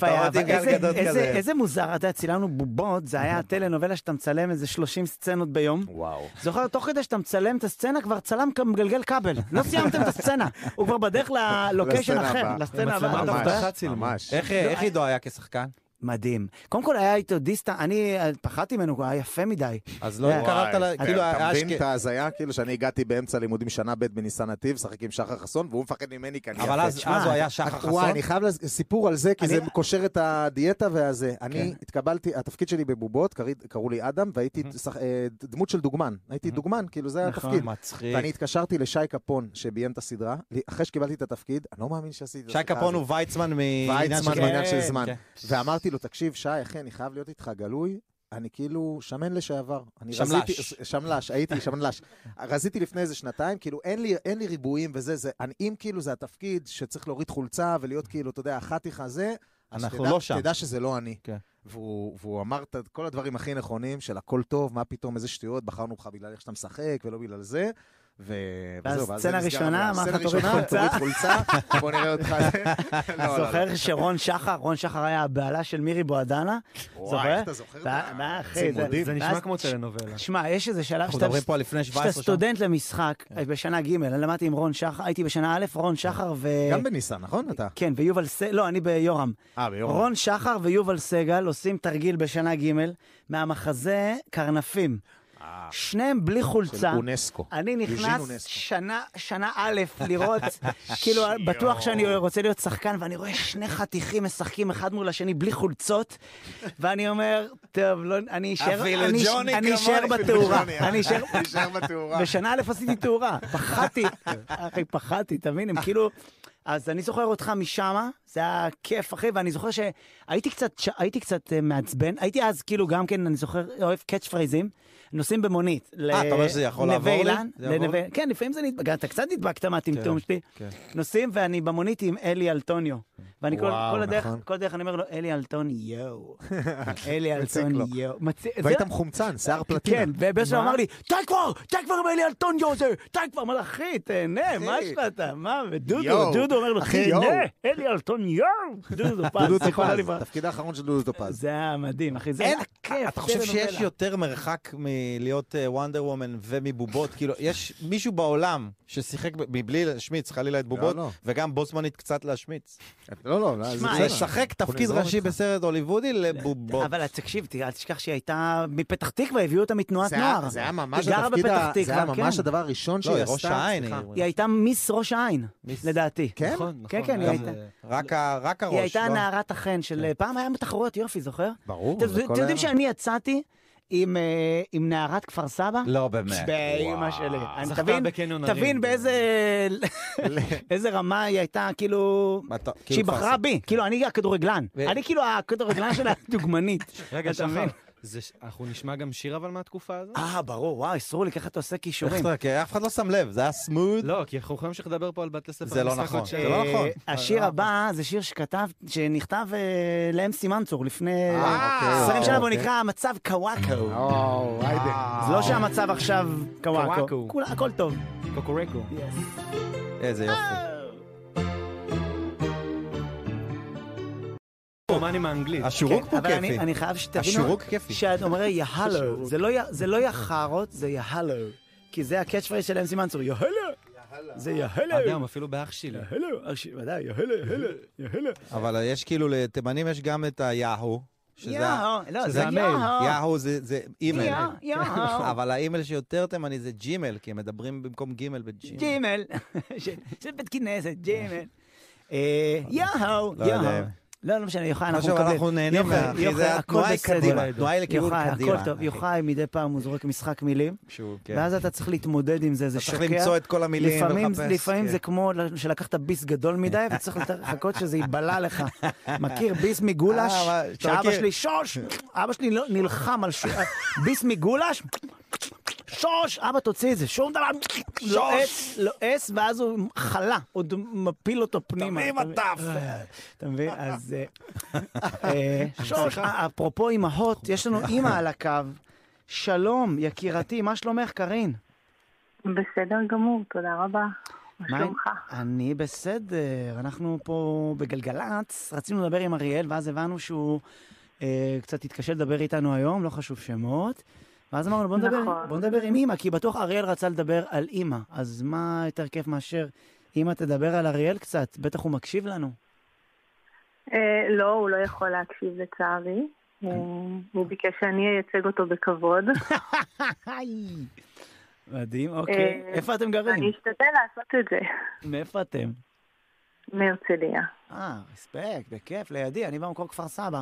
איזה- מוזר, אתה יודע, צילמנו בובות, זה היה טלנובלה שאתה מצלם איזה 30 סצנות ביום. וואו. זוכר, תוך כדי שאתה מצלם את הסצנה, כבר צלם מגלגל כבל. לא סיימתם את הסצנה. הוא כבר בדרך ללוקיישן אחר. לסצנה הבאה. איך עידו היה כשחקן? מדהים. קודם כל היה איתו דיסטה, אני אה, פחדתי ממנו, הוא היה יפה מדי. אז לא וואי, קראת לה, אתה- כאילו, אתה היה מבין את ההזיה? כאילו שאני הגעתי באמצע לימודים שנה ב' בניסן נתיב, משחק עם שחר חסון, והוא מפחד ממני כי אני יפה. אבל אז הוא היה שחר וואי, חסון? אני חייב סיפור על זה, כי זה קושר את הדיאטה והזה. אני כן. התקבלתי, התפקיד שלי בבובות, קראו לי אדם, והייתי אה, דמות של דוגמן. הייתי דוגמן, כאילו זה נכון. התפקיד. מצחיק. ואני התקשרתי לשי קפון, שביים את הסדרה, אחרי שקיבלתי את התפקיד, אני לא מאמין שעשיתי את שי השיחה קפון הזאת. הוא ויצמן מעניין ויצמן של בעניין של כן, זמן. כן. ואמרתי לו, תקשיב, שי, אחי, אני חייב להיות איתך גלוי. אני כאילו שמן לשעבר. אני שמל"ש. רזיתי, שמל"ש, הייתי שמל"ש. רזיתי לפני איזה שנתיים, כאילו אין לי, אין לי ריבועים וזה, זה, אני, אם כאילו זה התפקיד שצריך להוריד חולצה ולהיות כאילו, אתה יודע, החתיכה זה, אז אנחנו תדע, לא שם. תדע שזה לא אני. כן. והוא, והוא אמר את כל הדברים הכי נכונים של הכל טוב, מה פתאום, איזה שטויות, בחרנו בך בגלל איך שאתה משחק ולא בגלל זה. וזהו, ואז סצנה זה נסגר ראשונה, המוח. אמרת, סצנה תוריד ראשונה, חולצה. תוריד חולצה, בוא נראה אותך. לא, לא, לא. זוכר שרון שחר, רון שחר היה הבעלה של מירי בועדנה? וואי, איך אתה זוכר זה- נשמע כמו טלנובלה. שמע, יש איזה שלב אנחנו שאתה מדברים פה על לפני שאתה 17 שנה. סטודנט למשחק, בשנה ג', אני למדתי עם רון שחר, הייתי בשנה א', רון שחר ו... גם בניסן, נכון אתה? כן, ויובל סגל, לא, אני ביורם. אה, ביום. רון שחר ויובל סגל עושים תרגיל בשנה ג' מהמחזה קרנפים. שניהם בלי של חולצה. אונסקו. אני נכנס. שנה, שנה א' לראות, כאילו בטוח שאני רוצה להיות שחקן, ואני רואה שני חתיכים משחקים אחד מול השני בלי חולצות, ואני אומר, טוב, לא, אני אשאר, אני, אני אשאר. בתאורה, אה? אני אשאר, בתאורה. בשנה א' עשיתי תאורה, פחדתי, אחי, פחדתי, אתה מבין, הם כאילו... אז אני זוכר אותך משמה, זה היה כיף, אחי, ואני זוכר שהייתי קצת, ש- הייתי קצת אה, מעצבן, הייתי אז כאילו גם כן, אני זוכר, אוהב קאץ' פרייזים, נוסעים במונית. אה, אתה אומר שזה יכול לעבור? אילן, לנווה- לי? כן, לפעמים זה נדבק, אתה קצת נדבקת מהטמטום כן, שלי. כן. נוסעים, ואני במונית עם אלי אלטוניו. ואני כל- וואו, כל הדרך, נכון. כל הדרך אני אומר לו, אלי אלטוני, יואו. אלי לו. יואו. מצ- והיית זה- מחומצן, שיער פלטינה. כן, ובאיזשהו? אמר לי, די כבר, די כבר עם אלי אלטוניו הזה, די כבר. אמר לו, אחי, תהנה, מה יש לך אתה? מה? ודודו, יואו. דודו אומר לו, אחי, תהנה, יואו. אלי אלטוניו. דודו טופז, דודו טופז, לברכה. תפקיד האחרון של דודו טופז. זה היה מדהים, אחי, זה היה כיף. אתה חושב שיש. יותר מרחק מלהיות וונדר וומן ומבובות? כאילו, יש מישהו בעולם ששיחק מבלי להשמיץ חלילה את בובות, לא. וגם בוסמנית קצת להשמיץ. לא, לא, זה בסדר. לשחק תפקיד ראשי. בסרט הוליוודי לבובות. אבל תקשיב, אל תשכח שהיא הייתה מפתח תקווה, הביאו אותה מתנועת נוער. זה היה ממש התפקיד, זה היה ממש כן. הדבר הראשון לא, שהיא היא עשתה. ראש העין. סליחה. היא- הייתה מיס ראש העין, לדעתי. כן? נכון, נכון. כן, כן, היא הייתה. זה- רק הראש. היא הייתה לא? נערת החן של... פעם היה בתחרויות יופי, זוכר? ברור. אתם יודעים שאני יצאתי עם, אה, עם נערת כפר סבא? לא באמת. באמא שלי. אני- זכתה תבין- בקניון הרים. תבין באיזה איזה רמה היא הייתה, כאילו... אתה- שהיא כאילו בחרה. בי, כאילו אני הכדורגלן, ו- אני כאילו הכדורגלן של הדוגמנית. רגע, אתה מבין? שחר, זה אנחנו נשמע גם שיר אבל מהתקופה הזאת? אה, ברור, וואי, סרוליק, איך אתה עושה איך כישורים? אתה, כי אף אחד לא שם לב, זה היה סמוד. לא, כי אנחנו יכולים להמשיך לדבר פה על בתי ספר. זה לא נכון. זה. לא נכון. השיר הבא זה שיר שכתב, שנכתב אה, ל MC מנצור לפני אה, אוקיי, 20 שנה, והוא. נקרא המצב קוואקו. זה לא שהמצב עכשיו קוואקו. הכל טוב. קוקורקו. איזה יופי. רומני מהאנגלית. השורוק פה כן, אבל אני- כיפי. אני חייב שתבינו, השורוק כיפי. שאת אומרת יהלו, זה לא י- זה לא יחרות, זה יהלו. כי זה ה catch phrase של MC מנצור, יהלו. זה יהלו. עד היום, אפילו באח שלי. יהלו, אש- ודאי, יהלו, יהלו, יהלו. אבל יש כאילו, לתימנים יש גם את היהו. שזה ה- יהו, לא, המייל. יהו. זה אימייל. אבל האימייל שיותר תימני זה ג'ימל, כי הם מדברים במקום גימל בג'ימל. ג'ימל, של בית כנסת, ג'ימל. אה, יהו, לא. יהו. לא, לא משנה, יוחאי, אנחנו מקבלים. אנחנו נהנים יוחאי, מה... אחי, יוחאי, זה התנועה היא. קדימה. התנועה היא לכיוון יוחאי, קדימה. הכל טוב. יוחאי מדי פעם הוא זורק משחק מילים, כן. ואז אתה צריך להתמודד עם זה, זה אתה שקע. צריך למצוא את כל המילים ולחפש. לפעמים כן. זה כמו שלקחת ביס גדול מדי, וצריך לחכות שזה ייבלע לך. מכיר ביס מגולש? אה, שאבא? שלי, שוש! אבא שלי לא- נלחם על. ביס מגולש? שוש! אבא, תוציא את זה, שום דבר. לועס, לועס, ואז הוא חלה, עוד מפיל אותו פנימה. תביא מטף. אתה מבין? אז... אה, אה, שוש, אה, אפרופו אימהות, יש לנו אימא על הקו. שלום, יקירתי, מה שלומך, קארין? בסדר גמור, תודה רבה. מה מה- שלומך? אני בסדר, אנחנו פה בגלגלצ, רצינו לדבר עם אריאל, ואז הבנו שהוא אה, קצת התקשה לדבר איתנו היום, לא חשוב שמות. ואז אמרנו, בוא נדבר, נכון. בוא נדבר עם אימא, כי בטוח אריאל רצה לדבר על אימא. אז מה יותר כיף מאשר אימא תדבר על אריאל קצת? בטח הוא מקשיב לנו. אה, לא, הוא לא יכול להקשיב לצערי. אה, הוא ביקש שאני אייצג אותו בכבוד. מדהים, אוקיי. אה, איפה אתם גרים? אני אשתדל לעשות את זה. מאיפה אתם? מהרצליה. אה, רספקט, בכיף, לידי, אני במקור כפר סבא.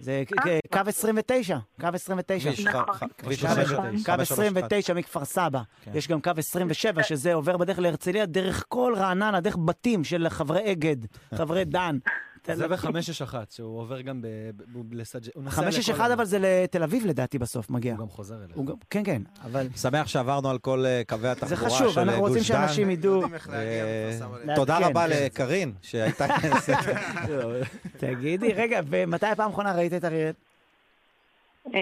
זה אה, קו 29, קו 29. כביש נכון. ח- ח- כביש קו 539. קו 29 מכפר סבא. כן. יש גם קו 27, שזה עובר בדרך להרצליה, דרך כל רעננה, דרך בתים של חברי אגד, חברי דן. זה ב-561, שהוא עובר גם ב... ב- ב- לסג'... הוא נוסע 561 לכל- אבל זה לתל אביב לדעתי בסוף מגיע. הוא גם חוזר אליך. כן, כן, אבל שמח שעברנו על כל אה, קווי זה התחבורה של גוש חשוב, דן. אנחנו רוצים שאנשים ידעו. אה, לעדכן, תודה רבה כן. לקארין, שהייתה... תגידי, רגע, ומתי הפעם האחרונה ראית את אריאל? אה,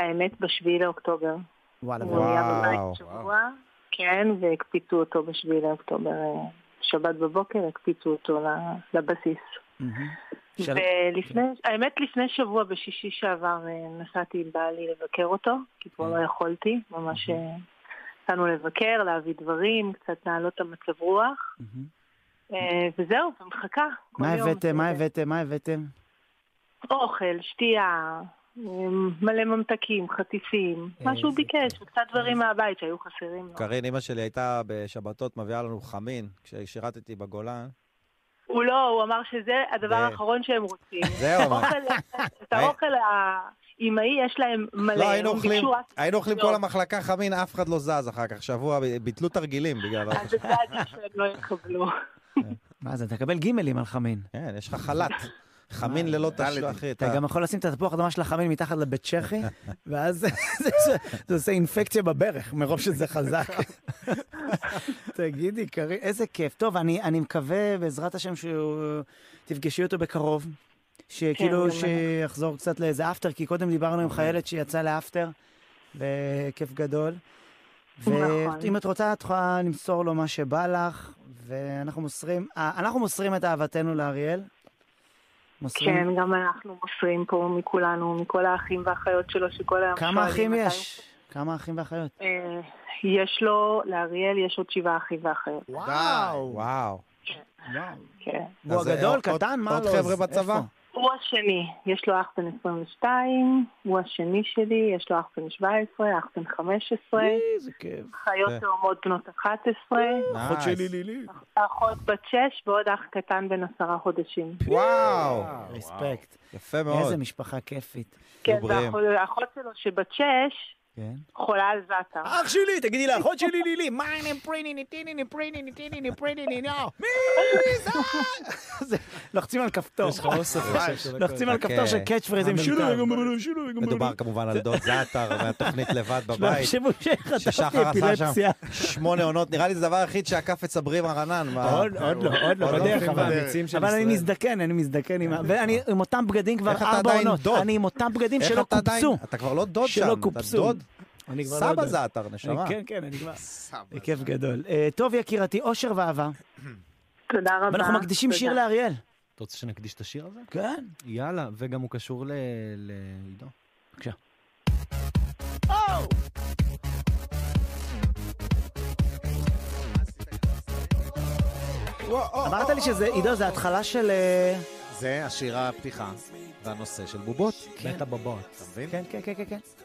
האמת, בשביעי לאוקטובר. וואלה, הוא היה וואו, בבית שבוע, כן, והקפיצו אותו בשביעי לאוקטובר. אה, שבת בבוקר הקפיצו אותו לבסיס. של- ולפני, האמת לפני שבוע, בשישי שעבר, אה, נסעתי עם בעלי לבקר אותו, כי כבר לא יכולתי, ממש אה, יצאנו לבקר, להביא דברים, קצת להעלות את המצב רוח. אה, וזהו, ומחכה. מה. הבאתם? מה הבאתם? מה הבאתם? אוכל, שתייה, מלא ממתקים, חטיפים, מה שהוא ביקש, וקצת דברים מהבית שהיו חסרים לו. קארין, אימא שלי הייתה בשבתות מביאה לנו חמין, כששירתתי בגולן. הוא לא, הוא אמר שזה הדבר האחרון שהם רוצים. זהו? אוכל- את האוכל האימהי יש להם מלא. לא, היינו הם אוכלים, ביקשו רק- היינו אוכלים לא. כל המחלקה חמין, אף אחד לא זז אחר כך. שבוע, ביטלו תרגילים בגלל... אז זה עדיף שהם לא יקבלו. מה זה, תקבל גימלים על חמין. כן, יש לך חל"ת. חמין ללא תשלום, אחי. אתה גם יכול לשים את התפוח אדמה של החמין מתחת לבית צ'כי, ואז זה- זה- זה עושה אינפקציה בברך, מרוב שזה חזק. תגידי, קארין, איזה כיף. טוב, אני אני מקווה, בעזרת השם, שתפגשי אותו בקרוב. שכאילו, גם שיחזור קצת לאיזה אפטר, כי קודם דיברנו עם חיילת שיצאה לאפטר, וכיף גדול. נכון. ואם את רוצה, את יכולה למסור לו מה שבא לך, ואנחנו מוסרים, אה, אנחנו מוסרים את אהבתנו לאריאל. מוסרים כן, גם אנחנו מוסרים פה מכולנו, מכל האחים והאחיות שלו, שכל היום כמה אחים מתי- יש? כמה אחים ואחיות? אה, יש לו, לאריאל יש עוד שבעה אחים ואחיות. וואו. וואו. כן. הוא אז, אה, הגדול, עוד- קטן, מה עוד לא? חבר'ה אז בצבא? הוא השני, יש לו אח בן 22, הוא השני שלי, יש לו אח בן 17, אח בן 15, איזה כיף. אחיות כן. תאומות בנות 11, אחות. שלי לילי. אחות בת 6 ועוד אח קטן בן עשרה חודשים. וואו. רספקט. יפה מאוד. איזה משפחה כיפית. כן. והאחות האחות שלו שבת 6, כן. חולה על זאטה. אח שלי, תגידי לאחות שלי לילי, מיינם פריניני טיניני פריניני טיניני פריניני נאו. מי זה? לוחצים על כפתור. יש לך אוסף הכל. לוחצים על כפתור של קאץ' פרייזים. שילו וגמרו, שילו וגמרו. מדובר כמובן על דוד זעתר מהתוכנית לבד בבית. ששחר עשה שם אפילפסיה. שמונה עונות, נראה לי זה הדבר היחיד שעקף את סברי מרנן. מה- עוד עוד לא, עוד לא, עוד לא בדרך אבל. אני. מזדקן, אני מזדקן עם. ואני עם אותם בגדים כבר ארבע עונות. דוד? אני עם אותם בגדים שלא קופצו. אתה כבר לא דוד שם, אתה. דוד. אני כבר לא סבא יודע. זעתר, נשמה. כן, כן, אני כבר... כיף גדול. אה, טוב, יקירתי, אושר ואהבה. תודה רבה. ואנחנו מקדישים שיר. לאריאל. אתה רוצה שנקדיש את השיר הזה? כן. יאללה, וגם הוא קשור ל- לעידו. בבקשה. אמרת לי שזה, עידו, זה התחלה של... אה, זה השיר הפתיחה והנושא של בובות. בית הבבות. אתה מבין? כן, כן, כן, כן, כן. אה,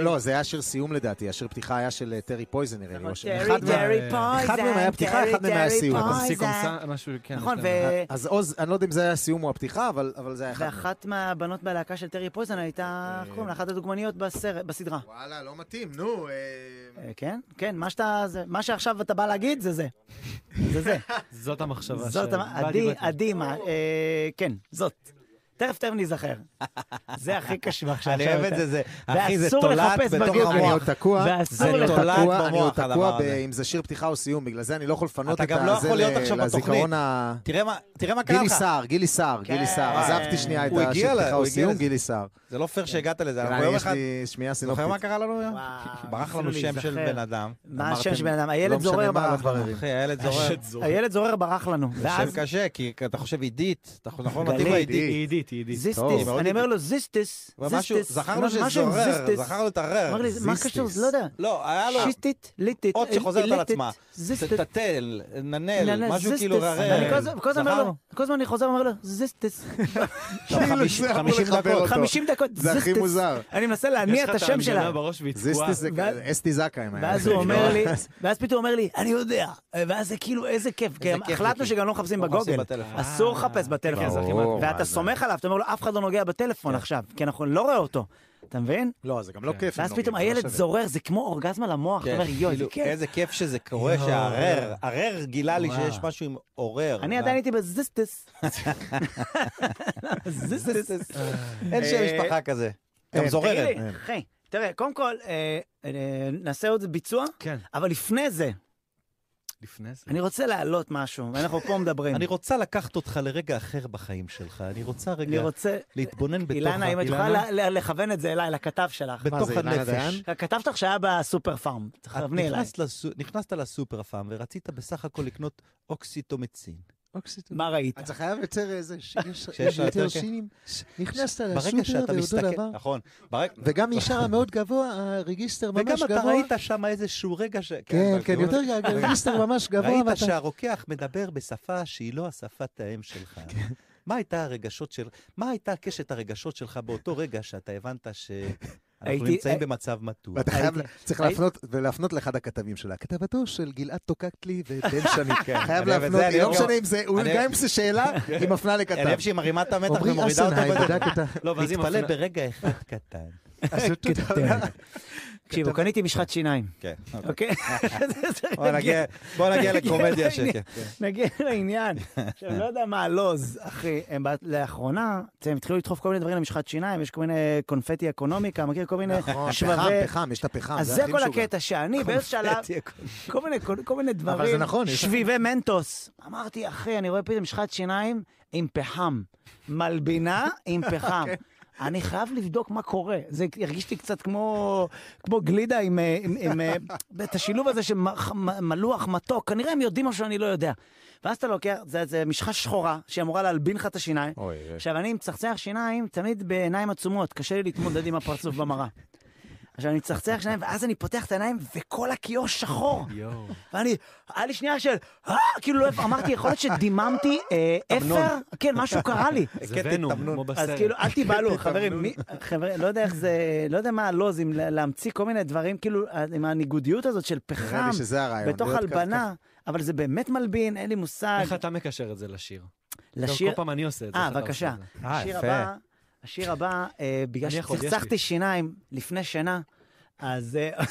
לא, זה היה שיר סיום לדעתי, השיר פתיחה היה של אה, טרי פויזן נראה לי. או ש- טרי, אחד מה- טרי אחד פויזן, מהם היה פתיחה, אחד מהם היה סיום. פויזן. כן. נכון, כן. ו- אז עוז, אני לא יודע אם זה היה הסיום או הפתיחה, אבל אבל זה היה אחד. ואחת מהבנות בלהקה של טרי פויזן הייתה, איך קוראים לה? אחת הדוגמניות בסדרה. וואלה, לא מתאים, נו. אה, אה, כן, כן, מה שאתה, זה- מה שעכשיו אתה בא להגיד זה זה. זה זה. זאת המחשבה באתי עדי. עדי, מה, אה, כן, זאת. תכף תכף ניזכר. זה הכי קשוח שעכשיו. אני אוהב את זה, זה, אחי, זה ואסור תולעת לחפש בתוך בגוגל. אני עוד המוח. תקוע, אני עוד תולעת תקוע, אני עוד במוח, תקוע הדבר הזה. אם זה שיר פתיחה או סיום, בגלל זה אני לא יכול לפנות את גם לא עכשיו לזיכרון. ה... תראה מה- קרה גילי לך. סער, גילי סער, גילי סער. כן. עזבתי שנייה את השיר פתיחה או סיום. גילי סער. זה לא פייר שהגעת לזה, אנחנו יום יש אחד... לי שמיעה זוכר סינופטית. מה קרה לנו היום? ברח לנו שם של. בן אדם. מה השם של בן אדם? לא הילד זורר ברח לא לנו. הילד זורר. ברח לנו. זה שם קשה, כי אתה חושב עידית, אתה נכון עידית. היא עידית, זיסטיס, אני אומר לו זיסטיס, זיסטיס. זכרנו שזורר, זיסטיס. זכרנו לטרר. אמר לי, מה זיסטיס. קשור? לא יודע. לא, היה לו שיסטית, ליטית, אות שחוזרת על עצמה. טטל, ננל, משהו. כאילו ררר. אני כל הזמן- אני חוזר ואומר לו, אמור 50 לחבר דקות. אותו. 50 דקות, זה הכי. מוזר. אני מנסה להניע את השם יש לך שלה. זיסטיס זה אסתי זקה. אם היה ואז הוא אומר כאילו. לי, ואז פתאום הוא אומר לי, אני יודע. ואז זה כאילו, איזה כיף. החלטנו שגם לא מחפשים בגוגל. בטלפון. אסור לחפש בטלפון. כן, ברור, ואתה? סומך עליו, אתה אומר לו, אף אחד לא נוגע בטלפון עכשיו, כי אנחנו לא רואה אותו. אתה מבין? לא, זה גם לא כיף. אם ואז פתאום לא הילד שווה. זורר, זה כמו אורגזמה למוח. אתה כן, אומר, יואי, זה כאילו, כיף. איזה כיף שזה קורה, שהערר, ערר גילה לי שיש משהו עם עורר. אני עדיין הייתי בזיסטס. זיסטס. אין שם אה, משפחה כזה. גם אין, זוררת. תראה, קודם כל, אה, אה, נעשה עוד ביצוע, כן, אבל לפני זה, לפני זה. אני רוצה להעלות משהו, ואנחנו פה מדברים. אני רוצה לקחת אותך לרגע אחר בחיים שלך. אני רוצה אני רגע רוצה... להתבונן בתוך אילנה, אם את? יכולה לכוון את זה אליי, לכתב שלך. בתוך? הנפש. כתבת לך שהיה בסופר פארם, תכווני אליי. נכנסת לסופר פארם ורצית בסך הכל לקנות אוקסיטומצין. מה ראית? אתה חייב יותר איזה, ש- יש שיש יותר שינים. נכנסת לסופר ואותו דבר, נכון, וגם משם מאוד גבוה, הרגיסטר וגם ממש אתה גבוה. ראית שם איזשהו רגע ש... כן, אבל כן, כאילו- יותר גבוה, הרגיסטר ממש גבוה, ראית. שהרוקח מדבר בשפה שהיא לא השפת האם שלך. כן. מה הייתה הרגשות של... מה הייתה קשת הרגשות שלך באותו רגע שאתה הבנת שאנחנו הייתי- נמצאים הי- במצב מתון? ואתה חייב, צריך להפנות, ולהפנות לאחד הכתבים שלה. כתבתו של גלעד טוקקטלי ובן שני. חייב אני אוהב את להפנות, זה, אני לא משנה אם זה, אני- גם אם זה שאלה, היא מפנה אני לכתב. אוהב שהיא מרימה את המתח עמרי ומורידה אותו. אסנהיים בדרך. בדק את ה... לא, ואז היא להתפלא מפנה... ברגע אחד קטן. אז. תקשיבו, קניתי משחת שיניים, כן. אוקיי? בוא נגיע- בוא נגיע לקומדיה שקט. נגיע לעניין. עכשיו, לא יודע מה הלוז, אחי. הם לאחרונה, הם התחילו לדחוף כל מיני דברים למשחת שיניים, יש כל מיני קונפטי אקונומיקה, מכיר כל מיני נכון, שבבי... פחם, פחם, יש את הפחם. אז זה כל. הקטע, שאני באיזשהו שלב, כל מיני, דברים, נכון, שביבי מנטוס. אמרתי, אחי, אני רואה פתאום משחת שיניים עם פחם. מלבינה עם פחם. אני חייב לבדוק מה קורה. זה הרגיש לי קצת כמו, כמו גלידה עם, אה, עם, עם, אה, את השילוב הזה של מלוח, מתוק. כנראה הם יודעים משהו שאני לא יודע. ואז אתה לוקח, זה, זה משחה שחורה שאמורה להלבין לך את השיניים. עכשיו, אני מצחצח שיניים תמיד בעיניים עצומות, קשה לי להתמודד עם הפרצוף במראה. עכשיו, אני מצחצח שיניים, ואז אני פותח את העיניים, וכל הכיור שחור. יואו. ואני, היה לי שנייה של, אה, כאילו, לא, אמרתי, יכול להיות שדיממתי אה, אפר? כן, משהו קרה לי. זה ונום. כמו אז בסרט. כאילו, אל תיבהלו, חברים, מי- חבר'ה, לא יודע איך זה, לא יודע מה הלוז, אם לה- להמציא כל מיני דברים, כאילו, עם הניגודיות הזאת של פחם. בתוך. הלבנה, אבל זה באמת מלבין, אין לי מושג. איך אתה מקשר את זה לשיר? לשיר, כל פעם אני עושה את זה. אה, בבקשה. אה, השיר יפה. הבא, השיר הבא, אה, בגלל שצחצחתי. שיניים לפני שינה, אז אה,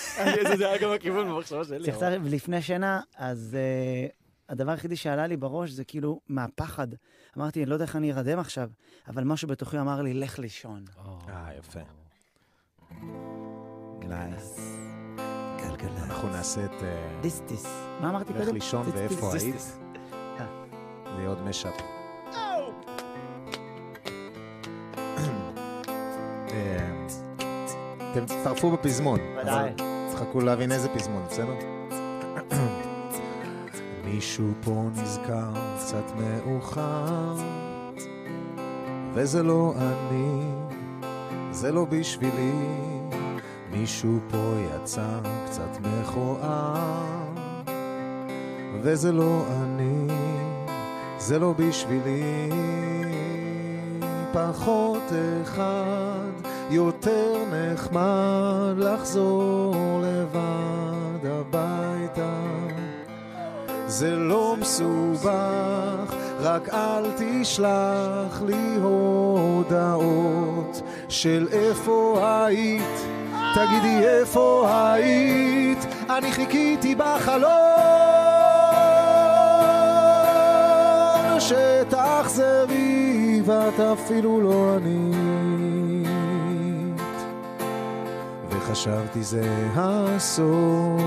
זה היה גם הכיוון במחשבה שלי. לצאת לפני שינה, אז אה, הדבר היחידי שעלה לי בראש זה כאילו מהפחד. אמרתי, אני לא יודע איך אני ארדם עכשיו, אבל משהו בתוכי אמר לי, לך לישון. אה, יפה. נייס. גלגלצ. אנחנו נעשה את אה, דיס דיס. מה אמרתי לך קודם? לישון דיס, ואיפה דיס, היית. אה. זה יהיה עוד משאפ. אתם תצטרפו בפזמון. ודאי. תחכו להבין איזה פזמון, בסדר? מישהו פה נזכר קצת מאוחר, וזה לא אני, זה לא בשבילי. מישהו פה יצא קצת מכוער, וזה לא אני, זה לא בשבילי. פחות אחד, יותר נחמד לחזור לבד הביתה. זה לא מסובך, רק אל תשלח לי הודעות של איפה היית, תגידי איפה היית, אני חיכיתי בחלום שתחזרי ואת אפילו לא ענית וחשבתי זה הסוף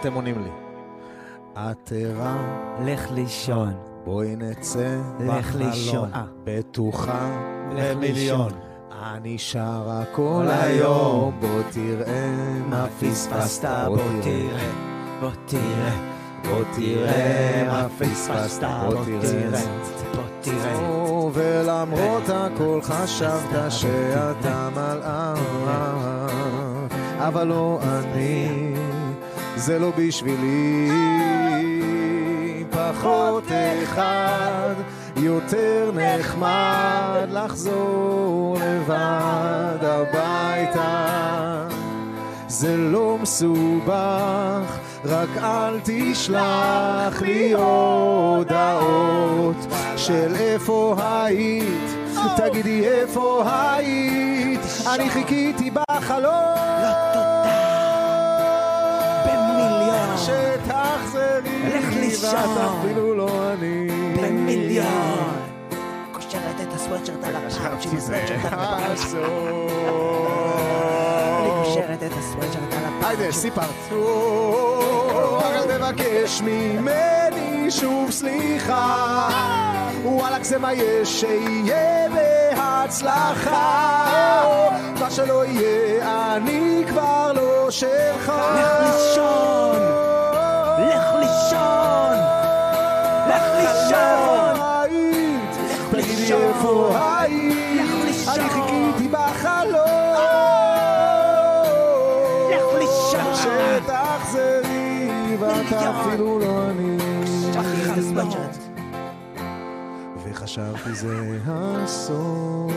אתם עונים לי את ערה, לך לישון. בואי נצא. אה. בטוחה לך לישון. אני שרה כל היום, בוא תראה מה פספסת, בוא תראה, בוא תראה, בוא תראה מה פספסת, בוא תראה. בוא תראה. ולמרות הכל חשבת שאתה מלאך, אבל לא אני, זה לא בשבילי. פחות אחד, יותר נחמד לחזור לבד הביתה. זה לא מסובך, רק אל תשלח לי הודעות של איפה היית, תגידי איפה היית, אני חיכיתי בחלום. במיליון. שתחזרי, לך לישון. ואת אפילו לא אני. במיליון. קושרת את הסוואטשרט על הפאנצ'י, הסוואטשרט על הפאנצ'י. קושרת את הסוואטשרט על הפאנצ'י. היידה, סיפרת. אל תבקש ממני שוב סליחה. וואלכ זה מה יש שיהיה בהצלחה. מה שלא יהיה, אני כבר לא שלך. לך לישון. לך לישון. לך לישון. היית? לך לישון. שתחזרי, ואת מיליון. אפילו לא אני. וחשבתי זה הסוף.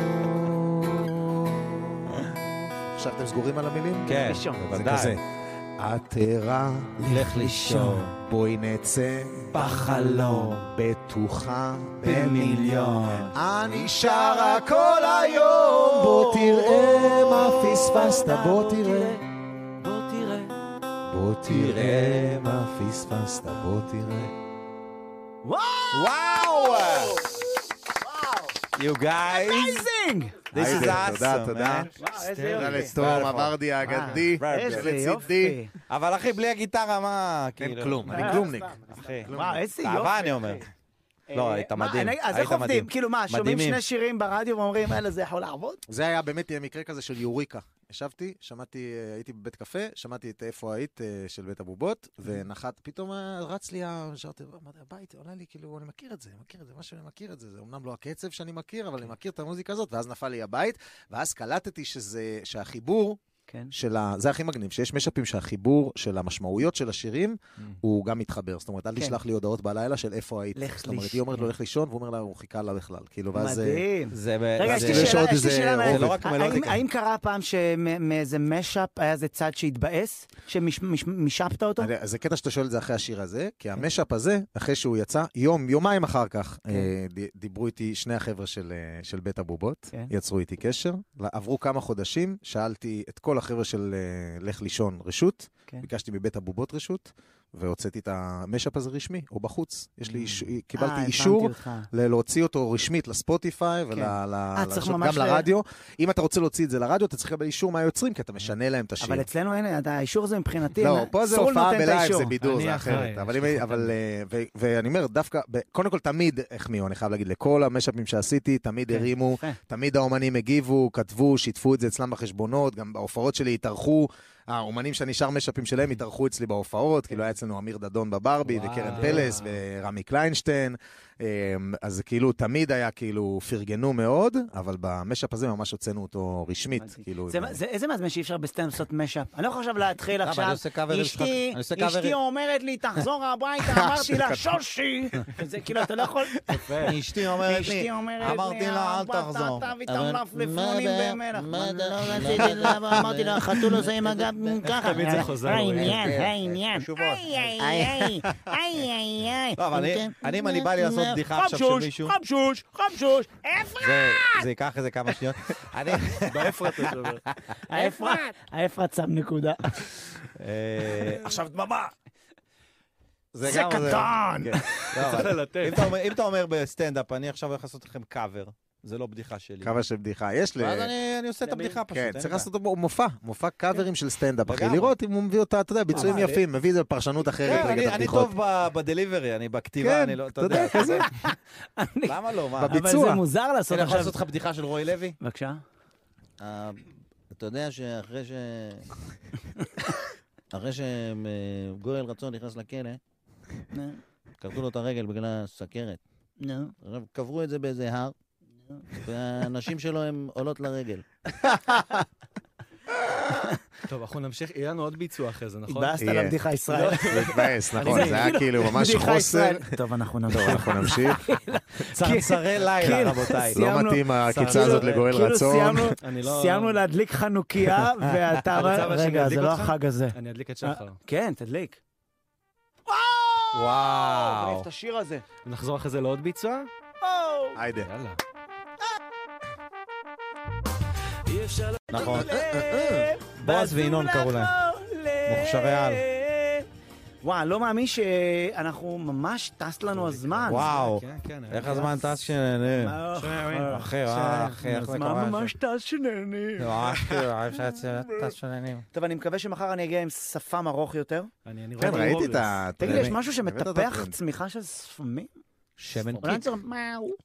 עכשיו אתם סגורים על המילים? כן, בוודאי. כזה. את ערה, לך לישון. בואי נצא בחלום. בטוחה במיליון. אני שרה כל היום, בוא תראה מה פספסת, בוא תראה. בוא תראה. מה פספסת, בוא תראה. וואו! You guys, amazing! this is תודה, awesome, תודה. וואו, איזה תודה יופי. לסטורם הוורדי האגדי, איזה לצידי. יופי. אבל אחי, בלי הגיטרה, מה, אין כאילו... כלום, אני אה, כלומניק. אחי, וואו, איזה יופי. אהבה אני אומר. לא, אה, היית מה, מדהים, אז איך עובדים? כאילו מה, שומעים. שני שירים ברדיו ואומרים, אלה, זה יכול לעבוד? זה היה באמת מקרה כזה של יוריקה. ישבתי, שמעתי, אה, הייתי בבית קפה, שמעתי את איפה היית אה, של בית הבובות, ונחת, פתאום רץ לי, שרתי, אמרתי, הבית, עולה לי, כאילו, אני מכיר את זה, אני מכיר את זה, משהו אני מכיר את זה, זה אמנם לא הקצב שאני מכיר, אבל אני מכיר את המוזיקה הזאת, ואז נפל לי הבית, ואז קלטתי שזה, שהחיבור כן. של ה... זה הכי מגניב, שיש משאפים שהחיבור של המשמעויות של השירים, הוא גם מתחבר. זאת אומרת, אל כן. תשלח לי הודעות בלילה של איפה היית. לך זאת אומרת, לישון. היא אומרת לו, לך לישון, והוא אומר לה, הוא חיכה לה בכלל. כאילו, ואז... אה, מדהים. זה... רגע, יש זה- לי שאלה, יש לי שאלה. זה לא רק האם- מלודיקה. האם קרה פעם שמאיזה משאפ היה איזה צד שהתבאס? שמישפת אותו? זה קטע שאתה שואל את זה אחרי השיר הזה, כי המשאפ הזה, אחרי שהוא יצא, יום, יומיים אחר כך, כן. אה, דיברו איתי שני החבר'ה של, אה, בית הבובות, כן. יצרו איתי קשר, עברו כמה חודשים, שאלתי את כל החבר'ה של אה, לך לישון רשות, כן. ביקשתי מבית הבובות רשות, והוצאתי את המשאפ הזה רשמי, או בחוץ. יש לי, איש- קיבלתי אה, הבנתי אישור להוציא אותו רשמית לספוטיפיי כן. ל- אה, לרדיו. אם אתה רוצה להוציא את זה לרדיו, אתה צריך לקבל אישור מהיוצרים, כי אתה משנה להם את השיר. אבל אצלנו אין, האישור הזה מבחינתי, לא, פה זה הופעה בלייב. זה בידור, זה אחרת. אבל, לי אם- אבל, אה, ו- ואני אומר, דווקא, ב- קודם כל תמיד החמיאו, אני חייב להגיד, לכל המשאפים שעשיתי, תמיד כן, הרימו. תמיד האומנים הגיבו, כתבו, שיתפו את זה אצלם בחשבונות, גם בהופעות שלי התארחו, האומנים שאני שר משאפים שלהם התארחו אצלי בהופעות, כאילו היה אצלנו אמיר דדון בברבי. וקרן פלס, ורמי קליינשטיין, אז זה כאילו, תמיד היה כאילו, פרגנו מאוד, אבל במשאפ הזה ממש הוצאנו אותו רשמית. כאילו. זה- זה- איזה מעצבן שאי אפשר בסטנד לעשות משאפ. אני לא יכול עכשיו להתחיל? עכשיו. אשתי, אשתי. אומרת לי, תחזור הביתה, אמרתי לה, שושי. וזה כאילו, אתה לא יכול... אשתי אומרת לי, אמרתי לה, אל "אבא, תחזור." לא למה, אמרתי לה, חתול עושה עם הגב ככה. תמיד זה חוזר. העניין, העניין. איי, איי, איי, איי, איי. לא, אבל כן. אני, אם אני בא לי לעשות בדיחה עכשיו של מישהו, חמשוש, חמשוש, אפרת! זה- זה ייקח איזה כמה שניות. אני... באפרת אתה מדבר. האפרת, האפרת שם נקודה. אה, עכשיו דממה. זה גם- קטן. כן. לא, אתה אומר- אם אתה אומר בסטנדאפ, אני עכשיו הולך לעשות לכם קאבר, זה לא בדיחה שלי. קו של בדיחה. יש ל... ואז אני אני עושה את הבדיחה פשוט. כן, צריך לי לעשות אותו מופע, מופע קאברים של סטנדאפ, אחי. לראות אם הוא מביא אותה, אתה יודע, ביצועים יפים, מביא את זה בפרשנות אחרת כן, רגע, אני- את אני הבדיחות. טוב ב- בדליברי, אני בכתיבה, כן, אני לא, אתה יודע, כזה. למה לא? מה? בביצוע. אבל זה מוזר לעשות אני יכול עכשיו... לעשות לך בדיחה של רועי לוי? בבקשה. אה, אתה יודע שאחרי ש... אחרי שגואל רצון נכנס לכלא, כרתו לו את הרגל בגלל הסכרת. נו. עכשיו, קברו את זה באיזה הר, והנשים שלו הן עולות לרגל. טוב, אנחנו נמשיך, יהיה לנו עוד ביצוע אחרי זה, נכון? התבאסת יהיה. לבדיחה ישראל. מתבאס, נכון, זה היה כאילו ממש חוסר. טוב, אנחנו נמשיך. צרצרי לילה, כאילו, רבותיי. לא. מתאים העקיצה כאילו- הזאת לגואל כאילו רצון. סיימנו- אני לא... סיימנו להדליק חנוכיה, ואתה רגע, זה לא? החג הזה. אני אדליק את שחר. כן, תדליק. וואו. אוהב את השיר הזה. נחזור אחרי זה לעוד ביצוע? היידה. יאללה. נכון. בועז וינון קראו להם. מוכשרי על. וואו, אני לא מאמין שאנחנו ממש טס לנו הזמן. וואו. כן, כן. איך הזמן טס שנהנה. מה, אחי, אחי, איך זה הזמן קורה? ממש טס שנהנים. ממש כאילו, אפשר לצאת טס שנהנים. טוב, אני מקווה שמחר אני אגיע עם שפם ארוך יותר. אני אני כן, ראיתי את. ה... תגיד לי, יש משהו שמטפח. צמיחה של שפמים? שמן קיק.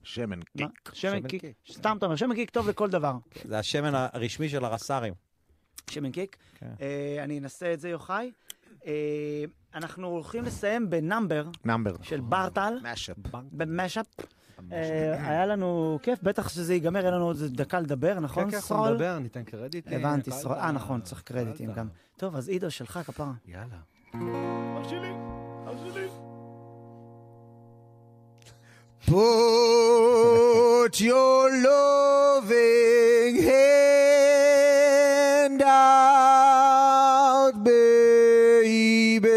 שמן? קיק. שמן קיק. סתם אתה אומר, שמן קיק טוב לכל דבר. זה השמן הרשמי של הרס"רים. שמן קיק. כן. אה, אני אנסה את זה, יוחאי. אה, אנחנו הולכים לסיים ב number number. של ברטל, מאשאפ. במשאפ. אה, היה לנו כיף, בטח שזה ייגמר, אין לנו עוד דקה לדבר, כן, נכון, כן, אנחנו סרול? נדבר, ניתן קרדיט. הבנתי. סרול. אה, נכון, צריך קרדיטים. גם. טוב, אז עידו, שלך כפרה. יאללה. Put your loving hand out, baby.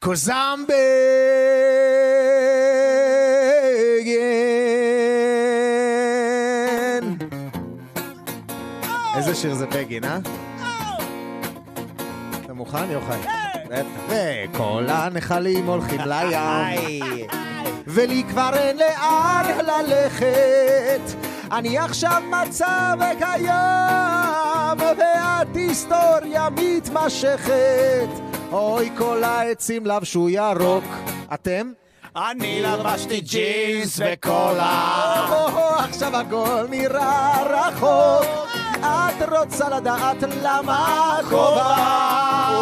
Cause I'm begging. איזה שיר זה בגין, אה? אתה מוכן, יוחאי? וכל הנחלים הולכים לים, ולי כבר אין לאן ללכת. אני עכשיו מצב קיים, ואת היסטוריה מתמשכת. אוי, כל העצים לבשו ירוק. אתם? אני לבשתי ג'ינס וקולה. עכשיו הכל נראה רחוק. ואת רוצה לדעת למה קרובה.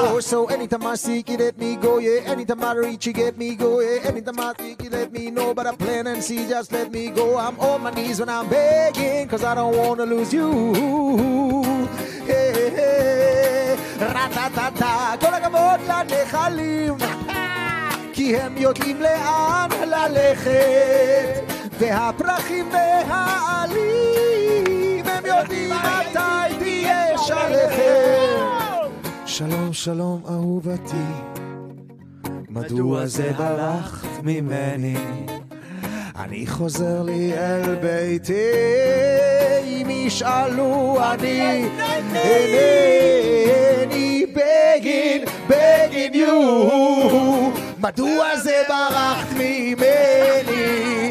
Oh, so anytime I seek you let me go, yeah. Anytime I reach you get me go, yeah. Anytime I seek you let me know, but I plan and see, just let me go. I'm on my knees when I'm begging, cause I don't wanna lose you. Hey, hey, hey. רטטטה, כל הכבוד לנחלים. כי הם יודעים לאן ללכת, והפרחים והעלים, הם יודעים מתי תהיה שלכת. שלום, שלום, אהובתי, מדוע זה ברחת ממני? אני חוזר לי אל ביתי, אם ישאלו אני אינני בגין, בגין יו. מדוע זה ברחת ממני?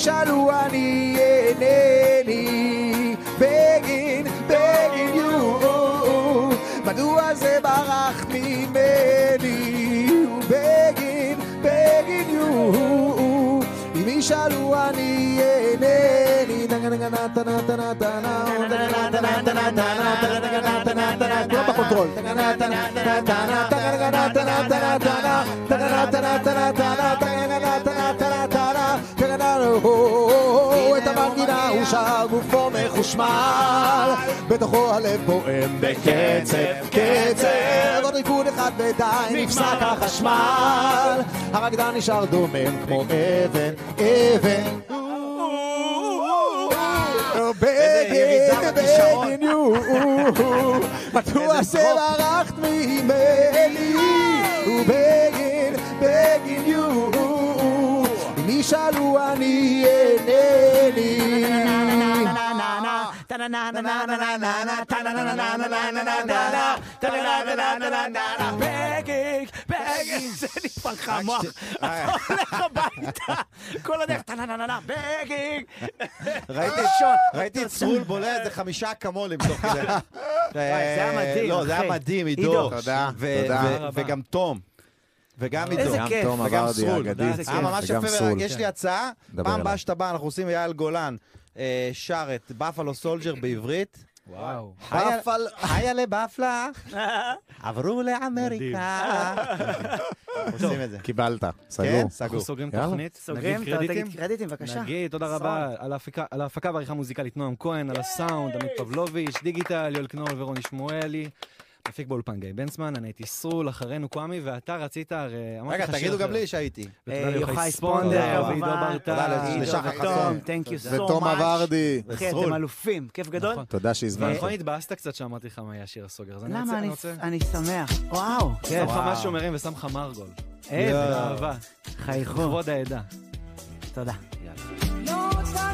אם ישאלו אני אינני בגין, בגין יו. מדוע זה ברחת ממני? בגין, בגין יו. אם ישאלו אני כולם בקונטרול את המנגינה הוא שר גופו מחושמל בתוכו הלב פועם בקצב קצב עוד ריקוד אחד ודי נפסק החשמל הרקדן נשאר דומם כמו אבן אבן בגין יו, מדוע שברחת ממני? ובגין, בגין יו, אם ישאלו אני אינני. בגינג, בגינג, זה נפל המוח. אתה הולך הביתה, כל הדרך, טה-נה-נה-נה, begging. ראיתי את סרול בולע איזה חמישה אקמולים תוך כדי. זה היה מדהים, לא, זה אחי. היה מדהים, עידו. תודה, וגם תום. וגם עידו. וגם סרול. היה ממש יפה, סרול. יש לי הצעה, פעם. הבאה שאתה בא, אנחנו עושים אייל גולן שר את Buffalo Soldier בעברית. וואו. היה לבפלה, עברו לאמריקה. עושים את זה. קיבלת, כן, סגור. אנחנו סגור. סוגרים. תוכנית. סוגרים? תגיד קרדיטים, בבקשה. נגיד תודה רבה על ההפקה- על ההפקה והעריכה המוזיקלית נועם כהן, על הסאונד, עמית פבלוביץ', דיגיטל, יואל קנול ורוני שמואלי. מפיק באולפן גיא בנצמן, אני הייתי סרול, אחרינו קוואמי, ואתה רצית, הרי אמרתי רגע, תגידו גם לי. שהייתי. אה, יוחאי ספונדר, ועידו ברטל. ותום, thank you so much. ותום אברדי. אחי. אתם אלופים, כיף גדול. נכון. תודה שהזמנת. נכון, התבאסת קצת שאמרתי לך מה יהיה שיר הסוגר, אז אני רוצה, למה אני שמח? וואו, שם כיף. לך משהו מרים ושם לך מרגול. איזה באהבה. חייכו. לכבוד העדה. תודה. יאללה. לא רוצה